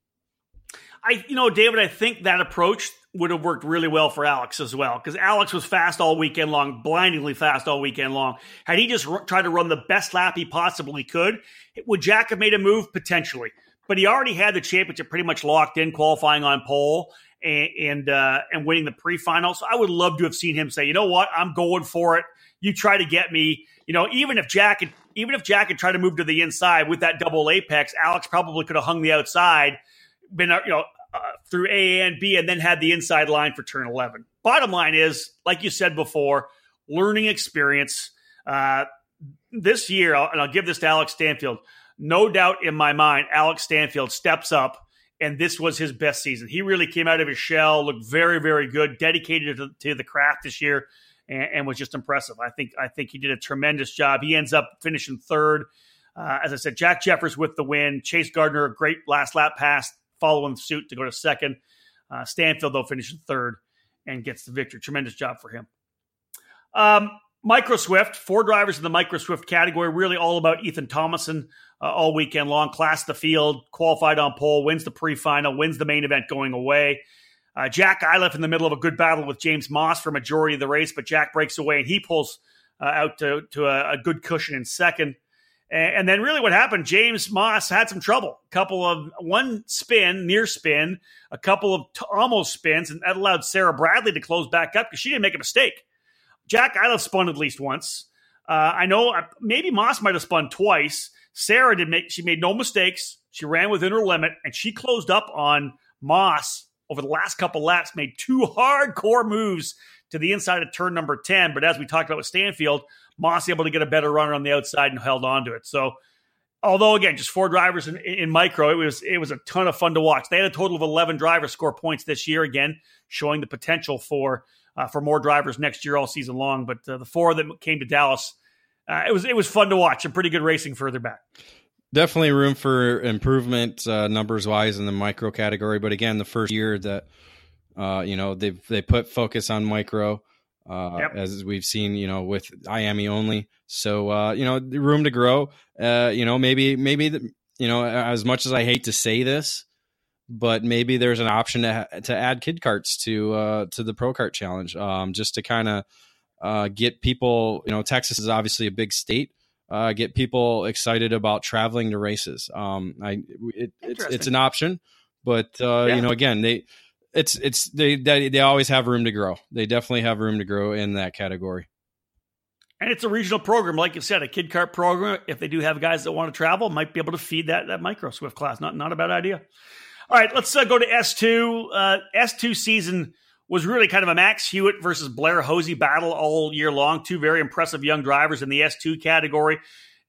A: I, you know, David, I think that approach would have worked really well for Alex as well because Alex was fast all weekend long, blindingly fast all weekend long. Had he just r- tried to run the best lap he possibly could, would Jack have made a move potentially? But he already had the championship pretty much locked in, qualifying on pole and and, uh, and winning the pre-final. So I would love to have seen him say, you know what, I'm going for it. You try to get me. You know, even if Jack had, even if Jack had tried to move to the inside with that double apex, Alex probably could have hung the outside been you know uh, through A and B, and then had the inside line for turn eleven. Bottom line is, like you said before, learning experience. Uh, this year, and I'll give this to Alex Stanfield. No doubt in my mind, Alex Stanfield steps up, and this was his best season. He really came out of his shell, looked very, very good, dedicated to, to the craft this year, and, and, was just impressive. I think I think he did a tremendous job. He ends up finishing third. Uh, as I said, Jack Jeffers with the win. Chase Gardner, a great last lap pass following suit to go to second. Uh, Stanfield, though, finishes third and gets the victory. Tremendous job for him. Um, Micro Swift, four drivers in the Micro Swift category, really all about Ethan Thomason uh, all weekend long. Class the field, qualified on pole, wins the pre final, wins the main event going away. Uh, Jack Iliff in the middle of a good battle with James Moss for majority of the race, but Jack breaks away and he pulls uh, out to, to a, a, good cushion in second. And then really what happened, James Moss had some trouble. A couple of one spin, near spin, a couple of t- almost spins, and that allowed Sarah Bradley to close back up because she didn't make a mistake. Jack Iliff spun at least once. Uh, I know uh, maybe Moss might have spun twice. Sarah did make she made no mistakes. She ran within her limit and she closed up on Moss over the last couple laps, made two hardcore moves to the inside of turn number 10. But as we talked about with Stanfield, Moss able to get a better runner on the outside and held on to it. So, although again, just four drivers in, in micro, it was it was a ton of fun to watch. They had a total of eleven drivers score points this year, again showing the potential for uh, for more drivers next year all season long. But uh, the four that came to Dallas, uh, it was it was fun to watch and pretty good racing further back.
B: Definitely room for improvement uh, numbers wise in the micro category, but again, the first year that uh, you know they they put focus on micro uh, yep. as we've seen, you know, with IAME only. So, uh, you know, room to grow. Uh, you know, maybe, maybe, the, you know, as much as I hate to say this, but maybe there's an option to to add kid carts to uh, to the pro kart challenge, um, just to kind of uh, get people. You know, Texas is obviously a big state. Uh, get people excited about traveling to races. Um, I it, it's it's an option, but uh, yeah. you know, again, they it's it's they, they they always have room to grow. They definitely have room to grow in that category.
A: And it's a regional program, like you said, a kid cart program. If they do have guys that want to travel, might be able to feed that that micro Swift class. Not not a bad idea. All right, let's uh, go to S two. Uh, S two season was really kind of a Max Hewitt versus Blair Hosey battle all year long. Two very impressive young drivers in the S two category.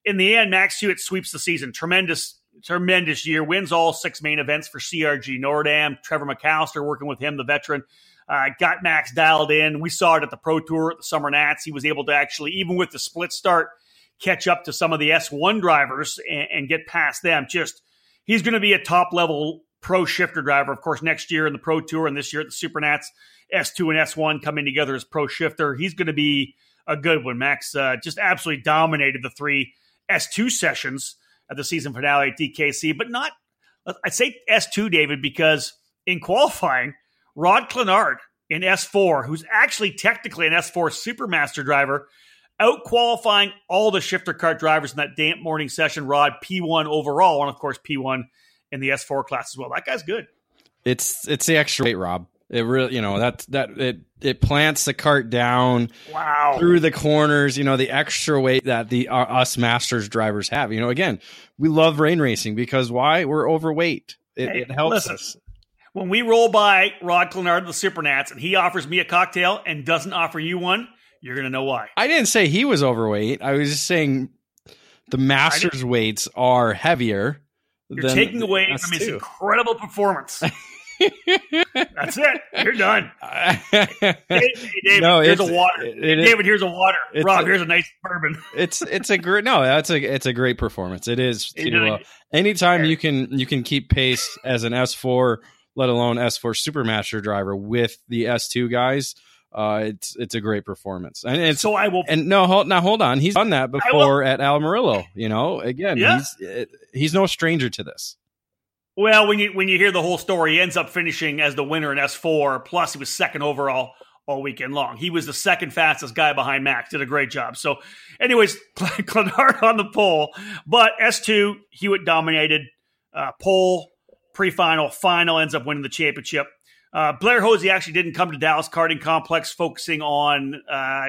A: In the end, Max Hewitt sweeps the season. Tremendous tremendous year, wins all six main events for CRG Nordam. Trevor McAllister working with him, the veteran. Uh, got Max dialed in. We saw it at the Pro Tour at the Summer Nats. He was able to actually, even with the split start, catch up to some of the S1 drivers and, and get past them. Just, he's going to be a top level pro shifter driver. Of course, next year in the Pro Tour and this year at the Super Nats, S2 and S1 coming together as pro shifter. He's going to be a good one. Max uh, just absolutely dominated the three S2 sessions at the season finale at DKC, but not, I'd say S2, David, because in qualifying, Rod Clenard in S4, who's actually technically an S4 Supermaster driver, out qualifying all the shifter cart drivers in that damp morning session. Rod P1 overall, and of course P1 in the S4 class as well. That guy's good.
B: It's it's the extra weight, Rob. It really, you know, that that it it plants the cart down
A: wow.
B: through the corners. You know, the extra weight that the uh, us Masters drivers have. You know, again, we love rain racing because why? We're overweight. It,
A: Hey,
B: it helps
A: listen.
B: us.
A: When we roll by Rod Clenard, the Supernats, and he offers me a cocktail and doesn't offer you one, you're going to know why.
B: I didn't say he was overweight. I was just saying the Masters weights are heavier.
A: You're
B: than
A: taking away from his incredible performance. That's it. You're done. Hey, hey, David,
B: No,
A: here's a water.
B: it- it is-
A: David, here's a water. Rob,
B: a-
A: here's a nice bourbon.
B: it's it's a great no that's a it's a great performance it is to, uh, anytime you can you can keep pace as an s4 let alone s4 supermaster driver with the s2 guys uh it's it's a great performance and it's
A: so I will.
B: and no hold now hold on he's done that before at Amarillo you know again
A: Yeah.
B: he's it, he's no stranger to this
A: Well, when you when you hear the whole story, he ends up finishing as the winner in S4. Plus, he was second overall all weekend long. He was the second fastest guy behind Max. Did a great job. So, anyways, Clenard on the pole, but S2 Hewitt dominated uh, pole pre-final, final ends up winning the championship. Uh, Blair Hosey actually didn't come to Dallas Karting Complex, focusing on uh,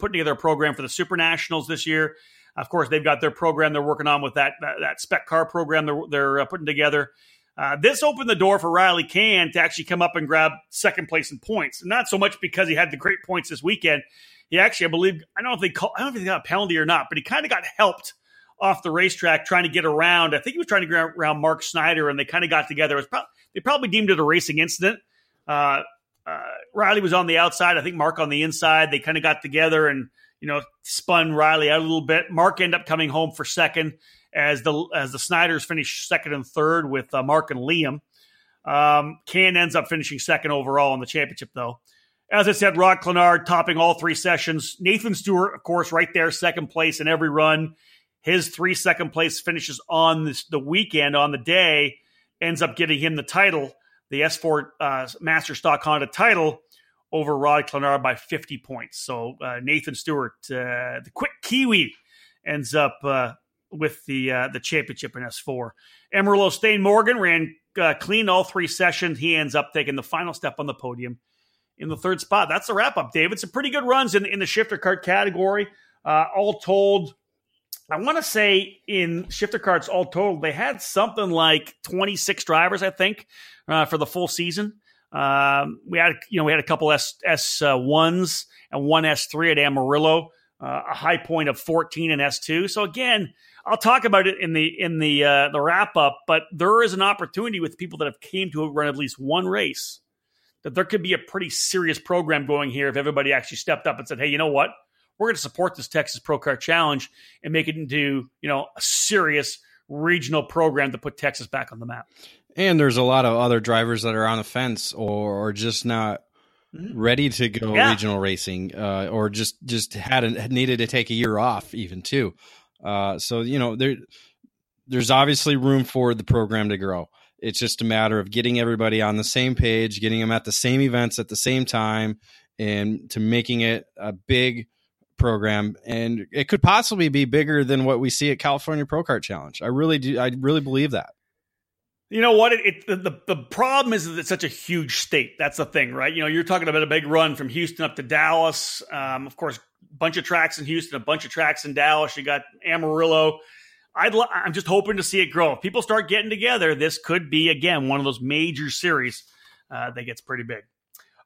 A: putting together a program for the Super Nationals this year. Of course, they've got their program they're working on with that that, that spec car program they're, they're uh, putting together. Uh, this opened the door for Riley Can to actually come up and grab second place in points. Not so much because he had the great points this weekend. He actually, I believe, I don't know if they call, I don't know if he got a penalty or not, but he kind of got helped off the racetrack trying to get around. I think he was trying to get around Mark Snyder, and they kind of got together. It was prob- they probably deemed it a racing incident. Uh, uh, Riley was on the outside. I think Mark on the inside. They kind of got together and you know spun Riley out a little bit. Mark ended up coming home for second as the as the Snyders finished second and third with uh, Mark and Liam. Um, Can ends up finishing second overall in the championship, though. As I said, Rod Clenard topping all three sessions. Nathan Stewart, of course, right there, second place in every run. His three second place finishes on this, the weekend, on the day, ends up getting him the title, the S4 uh, Master Stock Honda title over Rod Clenard by 50 points. So uh, Nathan Stewart, uh, the quick Kiwi, ends up uh, with the uh, the championship in S4. Amarillo Stain Morgan ran uh, clean all three sessions. He ends up taking the final step on the podium in the third spot. That's the wrap up, David. Some pretty good runs in, in the shifter cart category. Uh, all told, I want to say in shifter carts, all told, they had something like 26 drivers, I think, for the full season. Um, we had, you know, we had a couple S S uh, ones and one S three at Amarillo, uh, a high point of 14 in S two. So again, I'll talk about it in the in the uh, the wrap up. But there is an opportunity with people that have came to run at least one race that there could be a pretty serious program going here if everybody actually stepped up and said, "Hey, you know what? We're going to support this Texas Pro Kart Challenge and make it into you know a serious regional program to put Texas back on the map."
B: And there's a lot of other drivers that are on the fence or, or just not ready to go
A: Yeah.
B: regional racing uh, or just just had a, needed to take a year off even too uh, so you know there there's obviously room for the program to grow it's just a matter of getting everybody on the same page getting them at the same events at the same time and to making it a big program and it could possibly be bigger than what we see at California Pro Kart Challenge. I really do I really believe that.
A: You know what? It, it the, the the problem is that it's such a huge state. That's the thing, right? You know, you're talking about a big run from Houston up to Dallas. Um, of course, a bunch of tracks in Houston, a bunch of tracks in Dallas. You got Amarillo. I'm just hoping to see it grow. If people start getting together, this could be again one of those major series uh, that gets pretty big.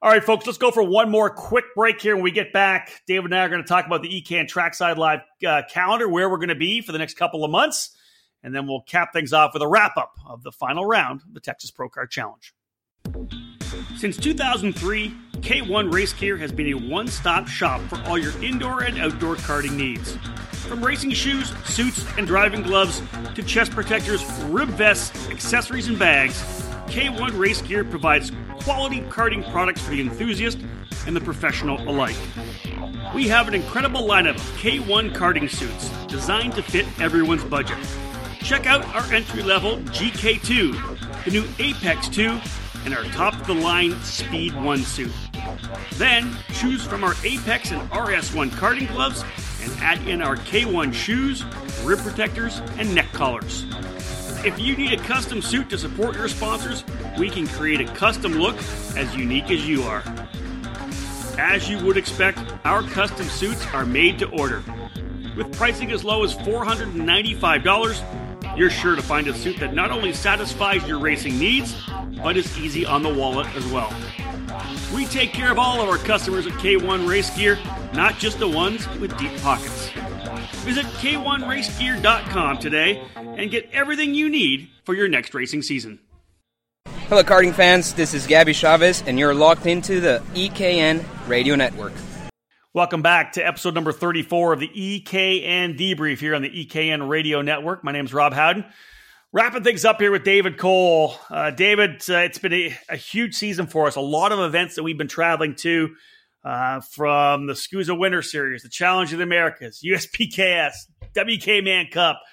A: All right, folks, let's go for one more quick break here. When we get back, David and I are going to talk about the EKN Trackside Live uh, calendar, where we're going to be for the next couple of months, and then we'll cap things off with a wrap up of the final round of the Texas Pro Kart Challenge. Since 2003, K1 Race Gear has been a one stop shop for all your indoor and outdoor karting needs. From racing shoes, suits, and driving gloves to chest protectors, rib vests, accessories, and bags, K1 Race Gear provides quality karting products for the enthusiast and the professional alike. We have an incredible lineup of K1 karting suits designed to fit everyone's budget. Check out our entry level GK2, the new Apex 2, and our top of the line Speed 1 suit. Then choose from our Apex and RS1 karting gloves and add in our K1 shoes, rib protectors, and neck collars. If you need a custom suit to support your sponsors, we can create a custom look as unique as you are. As you would expect, our custom suits are made to order. With pricing as low as $495, you're sure to find a suit that not only satisfies your racing needs, but is easy on the wallet as well. We take care of all of our customers at K1 Race Gear, not just the ones with deep pockets. Visit K1RaceGear.com today and get everything you need for your next racing season.
H: Hello, karting fans. This is Gabby Chavez, and you're locked into the EKN Radio Network.
A: Welcome back to episode number 34 of the EKN Debrief here on the EKN Radio Network. My name is Rob Howden. Wrapping things up here with David Cole. Uh, David, uh, it's been a, a, huge season for us. A lot of events that we've been traveling to uh, from the SKUSA Winter Series, the Challenge of the Americas, USPKS, WK Man Cup,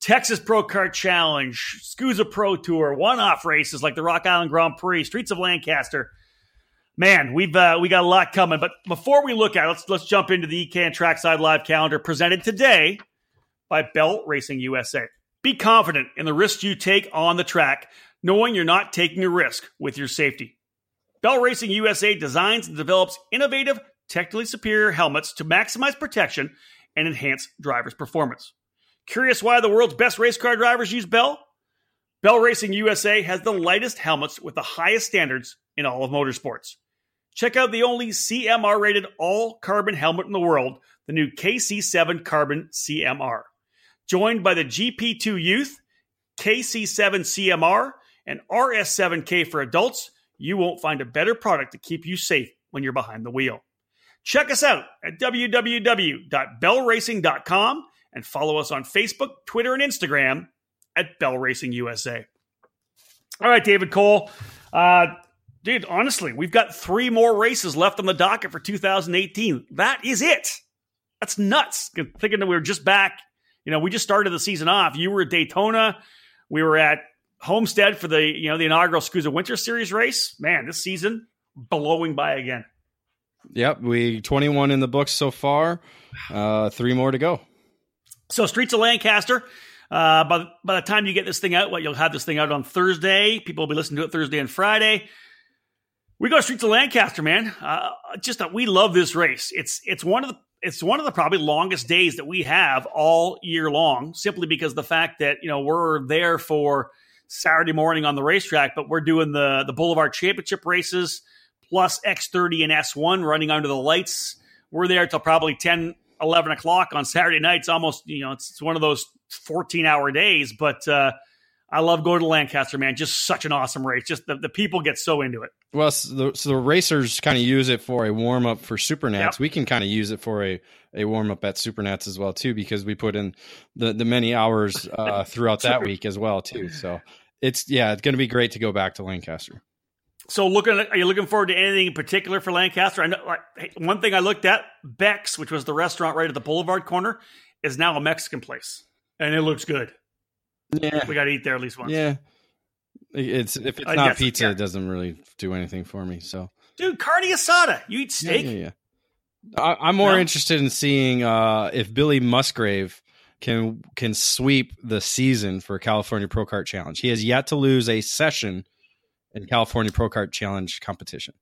A: Texas Pro Kart Challenge, SKUSA Pro Tour, one-off races like the Rock Island Grand Prix, Streets of Lancaster. Man, we've uh, we got a lot coming. But before we look at it, let's let's jump into the EKN Trackside Live calendar presented today by Bell Racing USA. Be confident in the risks you take on the track, knowing you're not taking a risk with your safety. Bell Racing USA designs and develops innovative, technically superior helmets to maximize protection and enhance drivers' performance. Curious why the world's best race car drivers use Bell? Bell Racing USA has the lightest helmets with the highest standards in all of motorsports. Check out the only CMR rated all carbon helmet in the world, the new KC7 Carbon CMR. Joined by the GP2 Youth, KC7 CMR, and RS7K for adults, you won't find a better product to keep you safe when you're behind the wheel. Check us out at www.bellracing.com and follow us on Facebook, Twitter, and Instagram at Bell Racing USA. All right, David Cole. Uh, dude, honestly, we've got three more races left on the docket for 2018. That is it. That's nuts. Thinking that we were just back, you know, we just started the season off. You were at Daytona. We were at Homestead for the, you know, the inaugural SKUSA Winter Series race. Man, this season blowing by again.
B: Yep, we 21 in the books so far. Uh, three more to go.
A: So, Streets of Lancaster. Uh, by, by the time you get this thing out, what you'll have this thing out on Thursday. People will be listening to it Thursday and Friday. We go Streets of Lancaster, man. Uh, just that we love this race. It's it's one of the it's one of the probably longest days that we have all year long, simply because the fact that you know we're there for Saturday morning on the racetrack, but we're doing the the Boulevard Championship races plus X30 and S1 running under the lights. We're there till probably 10, 11 o'clock on Saturday nights. Almost, you know, it's, it's one of those 14 hour days, but uh, I love going to Lancaster, man. Just such an awesome race. Just the, the people get so into it.
B: Well, so the, so the racers kind of use it for a warm up for Supernats.
A: Yep.
B: We can kind of use it for a, a warm up at Supernats as well too, because we put in the, the many hours uh, throughout that week as well too. So it's yeah, it's going to be great to go back to Lancaster.
A: So, looking, are you looking forward to anything in particular for Lancaster? I know like, hey, one thing I looked at, Beck's, which was the restaurant right at the Boulevard corner, is now a Mexican place, and it looks good.
B: Yeah,
A: We got to eat there at least once.
B: yeah. It's if it's
A: I
B: not pizza,
A: yeah.
B: it doesn't really do anything for me. So
A: Dude, carne asada. You eat
B: Yeah,
A: steak?
B: Yeah, yeah. I, I'm more
A: No?
B: interested in seeing uh, if Billy Musgrave can can sweep the season for California Pro Kart Challenge. He has yet to lose a session in California Pro Kart Challenge competition.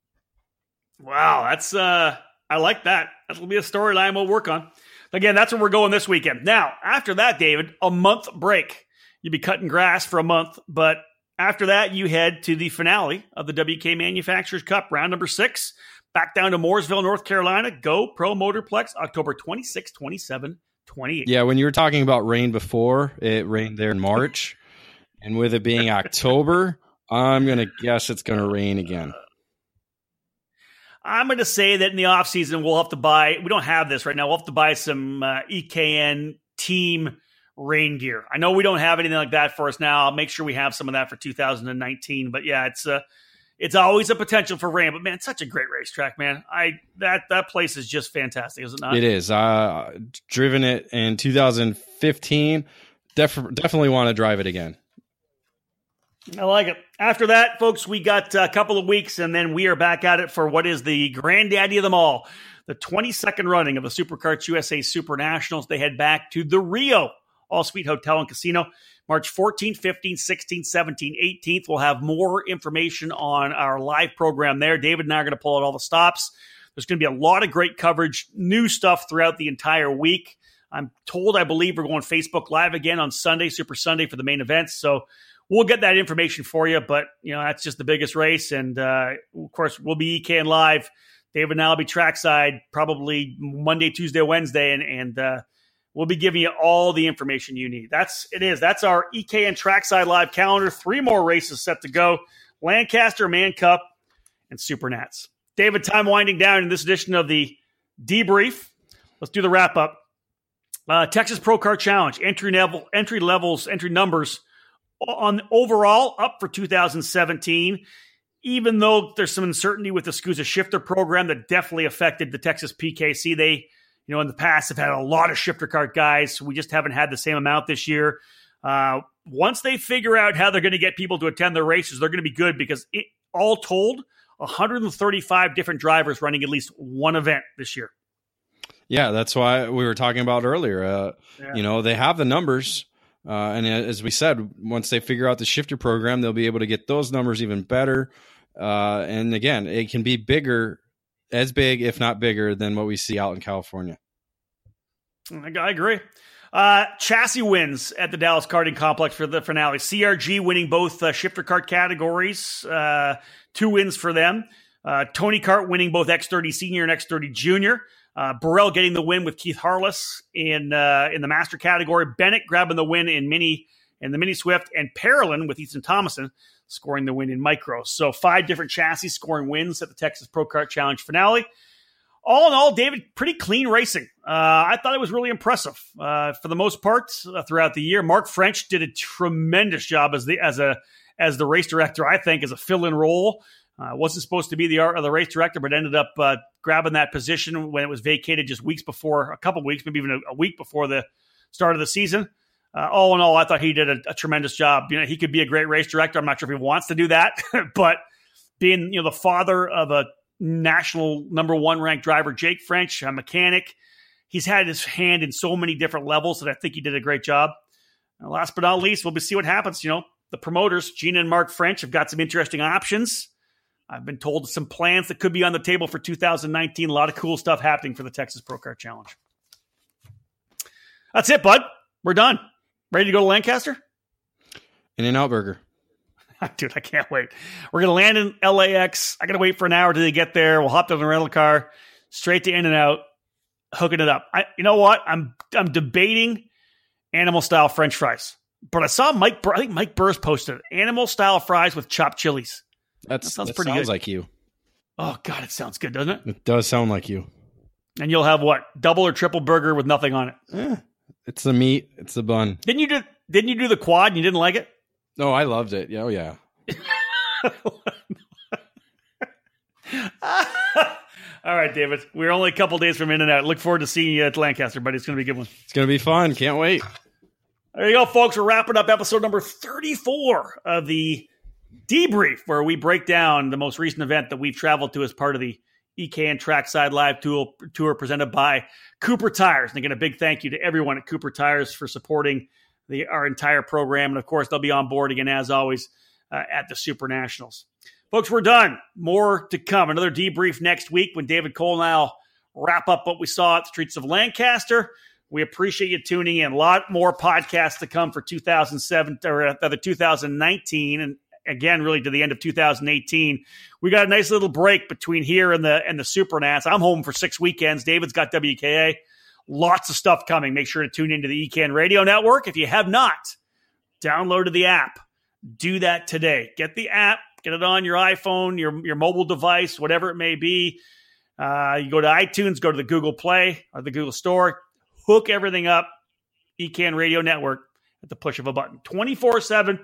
A: Wow, that's uh I like that. That'll be a storyline we'll work on. Again, that's where we're going this weekend. Now, after that, David, a month break. You'd be cutting grass for a month, but after that, you head to the finale of the WK Manufacturers Cup, round number six, back down to Mooresville, North Carolina. GoPro Motorplex, October 26, 27, 28.
B: Yeah, when you were talking about rain before, it rained there in March, and with it being October, I'm gonna guess it's gonna rain again.
A: I'm going to say that in the off season we'll have to buy. We don't have this right now. We'll have to buy some uh, EKN team rain gear. I know we don't have anything like that for us now. I'll make sure we have some of that for 2019. But yeah, it's uh, it's always a potential for rain. But man, such a great racetrack, man. I that that place is just fantastic, is it not?
B: It is. Uh, driven it in 2015. Def- definitely want to drive it again.
A: I like it. After that, folks, we got a couple of weeks, and then we are back at it for what is the granddaddy of them all, the 22nd running of the SuperKarts USA Super Nationals. They head back to the Rio All Suite Hotel and Casino. March 14th, 15th, 16th, 17th, 18th. We'll have more information on our live program there. David and I are going to pull out all the stops. There's going to be a lot of great coverage, new stuff throughout the entire week. I'm told, I believe, we're going Facebook Live again on Sunday, Super Sunday, for the main events. So we'll get that information for you. But, you know, that's just the biggest race. And, uh, of course, we'll be EKN Live. David and I will be trackside probably Monday, Tuesday, Wednesday. And, and, uh, We'll be giving you all the information you need. That's it is. That's our EKN Trackside Live calendar. Three more races set to go: Lancaster, Man Cup, and Super Nats. David, time winding down in this edition of the debrief. Let's do the wrap up. Uh, Texas Pro Kart Challenge entry level, entry levels, entry numbers on overall up for 2017. Even though there's some uncertainty with the SKUSA shifter program that definitely affected the Texas PKC, they you know, in the past have had a lot of shifter cart guys. We just haven't had the same amount this year. Uh, once they figure out how they're going to get people to attend their races, they're going to be good because it, all told, 135 different drivers running at least one event this year.
B: Yeah, that's why we were talking about earlier. Uh, yeah. You know, they have the numbers. Uh, and as we said, once they figure out the shifter program, they'll be able to get those numbers even better. Uh, and again, it can be bigger as big, if not bigger, than what we see out in California.
A: I agree. Uh, chassis wins at the Dallas Karting Complex for the finale. CRG winning both uh, shifter cart categories, uh, two wins for them. Uh, Tony Kart winning both X30 Senior and X30 Junior. Uh, Birel getting the win with Keith Harless in uh, in the master category. Bennett grabbing the win in mini in the mini Swift, and Parolin with Ethan Thomason scoring the win in micro. So five different chassis scoring wins at the Texas Pro Kart Challenge finale. All in all, David, pretty clean racing. Uh, I thought it was really impressive uh, for the most part uh, throughout the year. Mark French did a tremendous job as the as a as the race director. I think as a fill in role. Uh, wasn't supposed to be the the race director, but ended up uh, grabbing that position when it was vacated just weeks before, a couple weeks, maybe even a, a week before the start of the season uh, all in all, I thought he did a, a, tremendous job. You know, he could be a great race director. I'm not sure if he wants to do that, but being you know the father of a national number one ranked driver, Jake French, a mechanic, he's had his hand in so many different levels that I think he did a great job. And last but not least, we'll see what happens. You know, the promoters, Gina and Mark French, have got some interesting options. I've been told some plans that could be on the table for 2019. A lot of cool stuff happening for the Texas Pro Kart Challenge. That's it, bud. We're done. Ready to go to Lancaster?
B: In and out burger.
A: Dude, I can't wait. We're going to land in LAX. I got to wait for an hour till they get there. We'll hop in the rental car, straight to In and Out, hooking it up. I, you know what? I'm I'm debating animal style French fries, but I saw Mike. I think Mike Burrs posted animal style fries with chopped chilies.
B: That's, that sounds that pretty sounds good. like you.
A: Oh God, it sounds good, doesn't it?
B: It does sound like you.
A: And you'll have what double or triple burger with nothing on it.
B: Eh, it's the meat. It's the bun.
A: Didn't you do? Didn't you do the quad? and You didn't like it?
B: No, I loved it. Yeah, Oh yeah.
A: All right, David. We're only a couple days from in and out. Look forward to seeing you at Lancaster, buddy. It's going to be a good one.
B: It's going to be fun. Can't wait.
A: There you go, folks. We're wrapping up episode number 34 of the debrief, where we break down the most recent event that we've traveled to as part of the EKN Trackside Live tour, presented by Cooper Tires. And again, a big thank you to everyone at Cooper Tires for supporting the, our entire program. And of course, they'll be on board again, as always, uh, at the Super Nationals. Folks, we're done. More to come. Another debrief next week when David Cole and I'll wrap up what we saw at the streets of Lancaster. We appreciate you tuning in. A lot more podcasts to come for 2007 or uh, the 2019 and again really to the end of 2018. We got a nice little break between here and the and the Super Nats. I'm home for six weekends. David's got WKA. Lots of stuff coming. Make sure to tune into the EKN Radio Network. If you have not downloaded the app, do that today. Get the app, get it on your iPhone, your your mobile device, whatever it may be. Uh, you go to iTunes, go to the Google Play or the Google Store, hook everything up. EKN Radio Network at the push of a button. 24 7,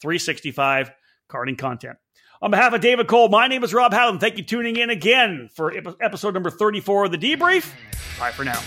A: 365 karting content. On behalf of David Cole, my name is Rob Howden. Thank you tuning in again for episode number 34 of The Debrief. Bye for now.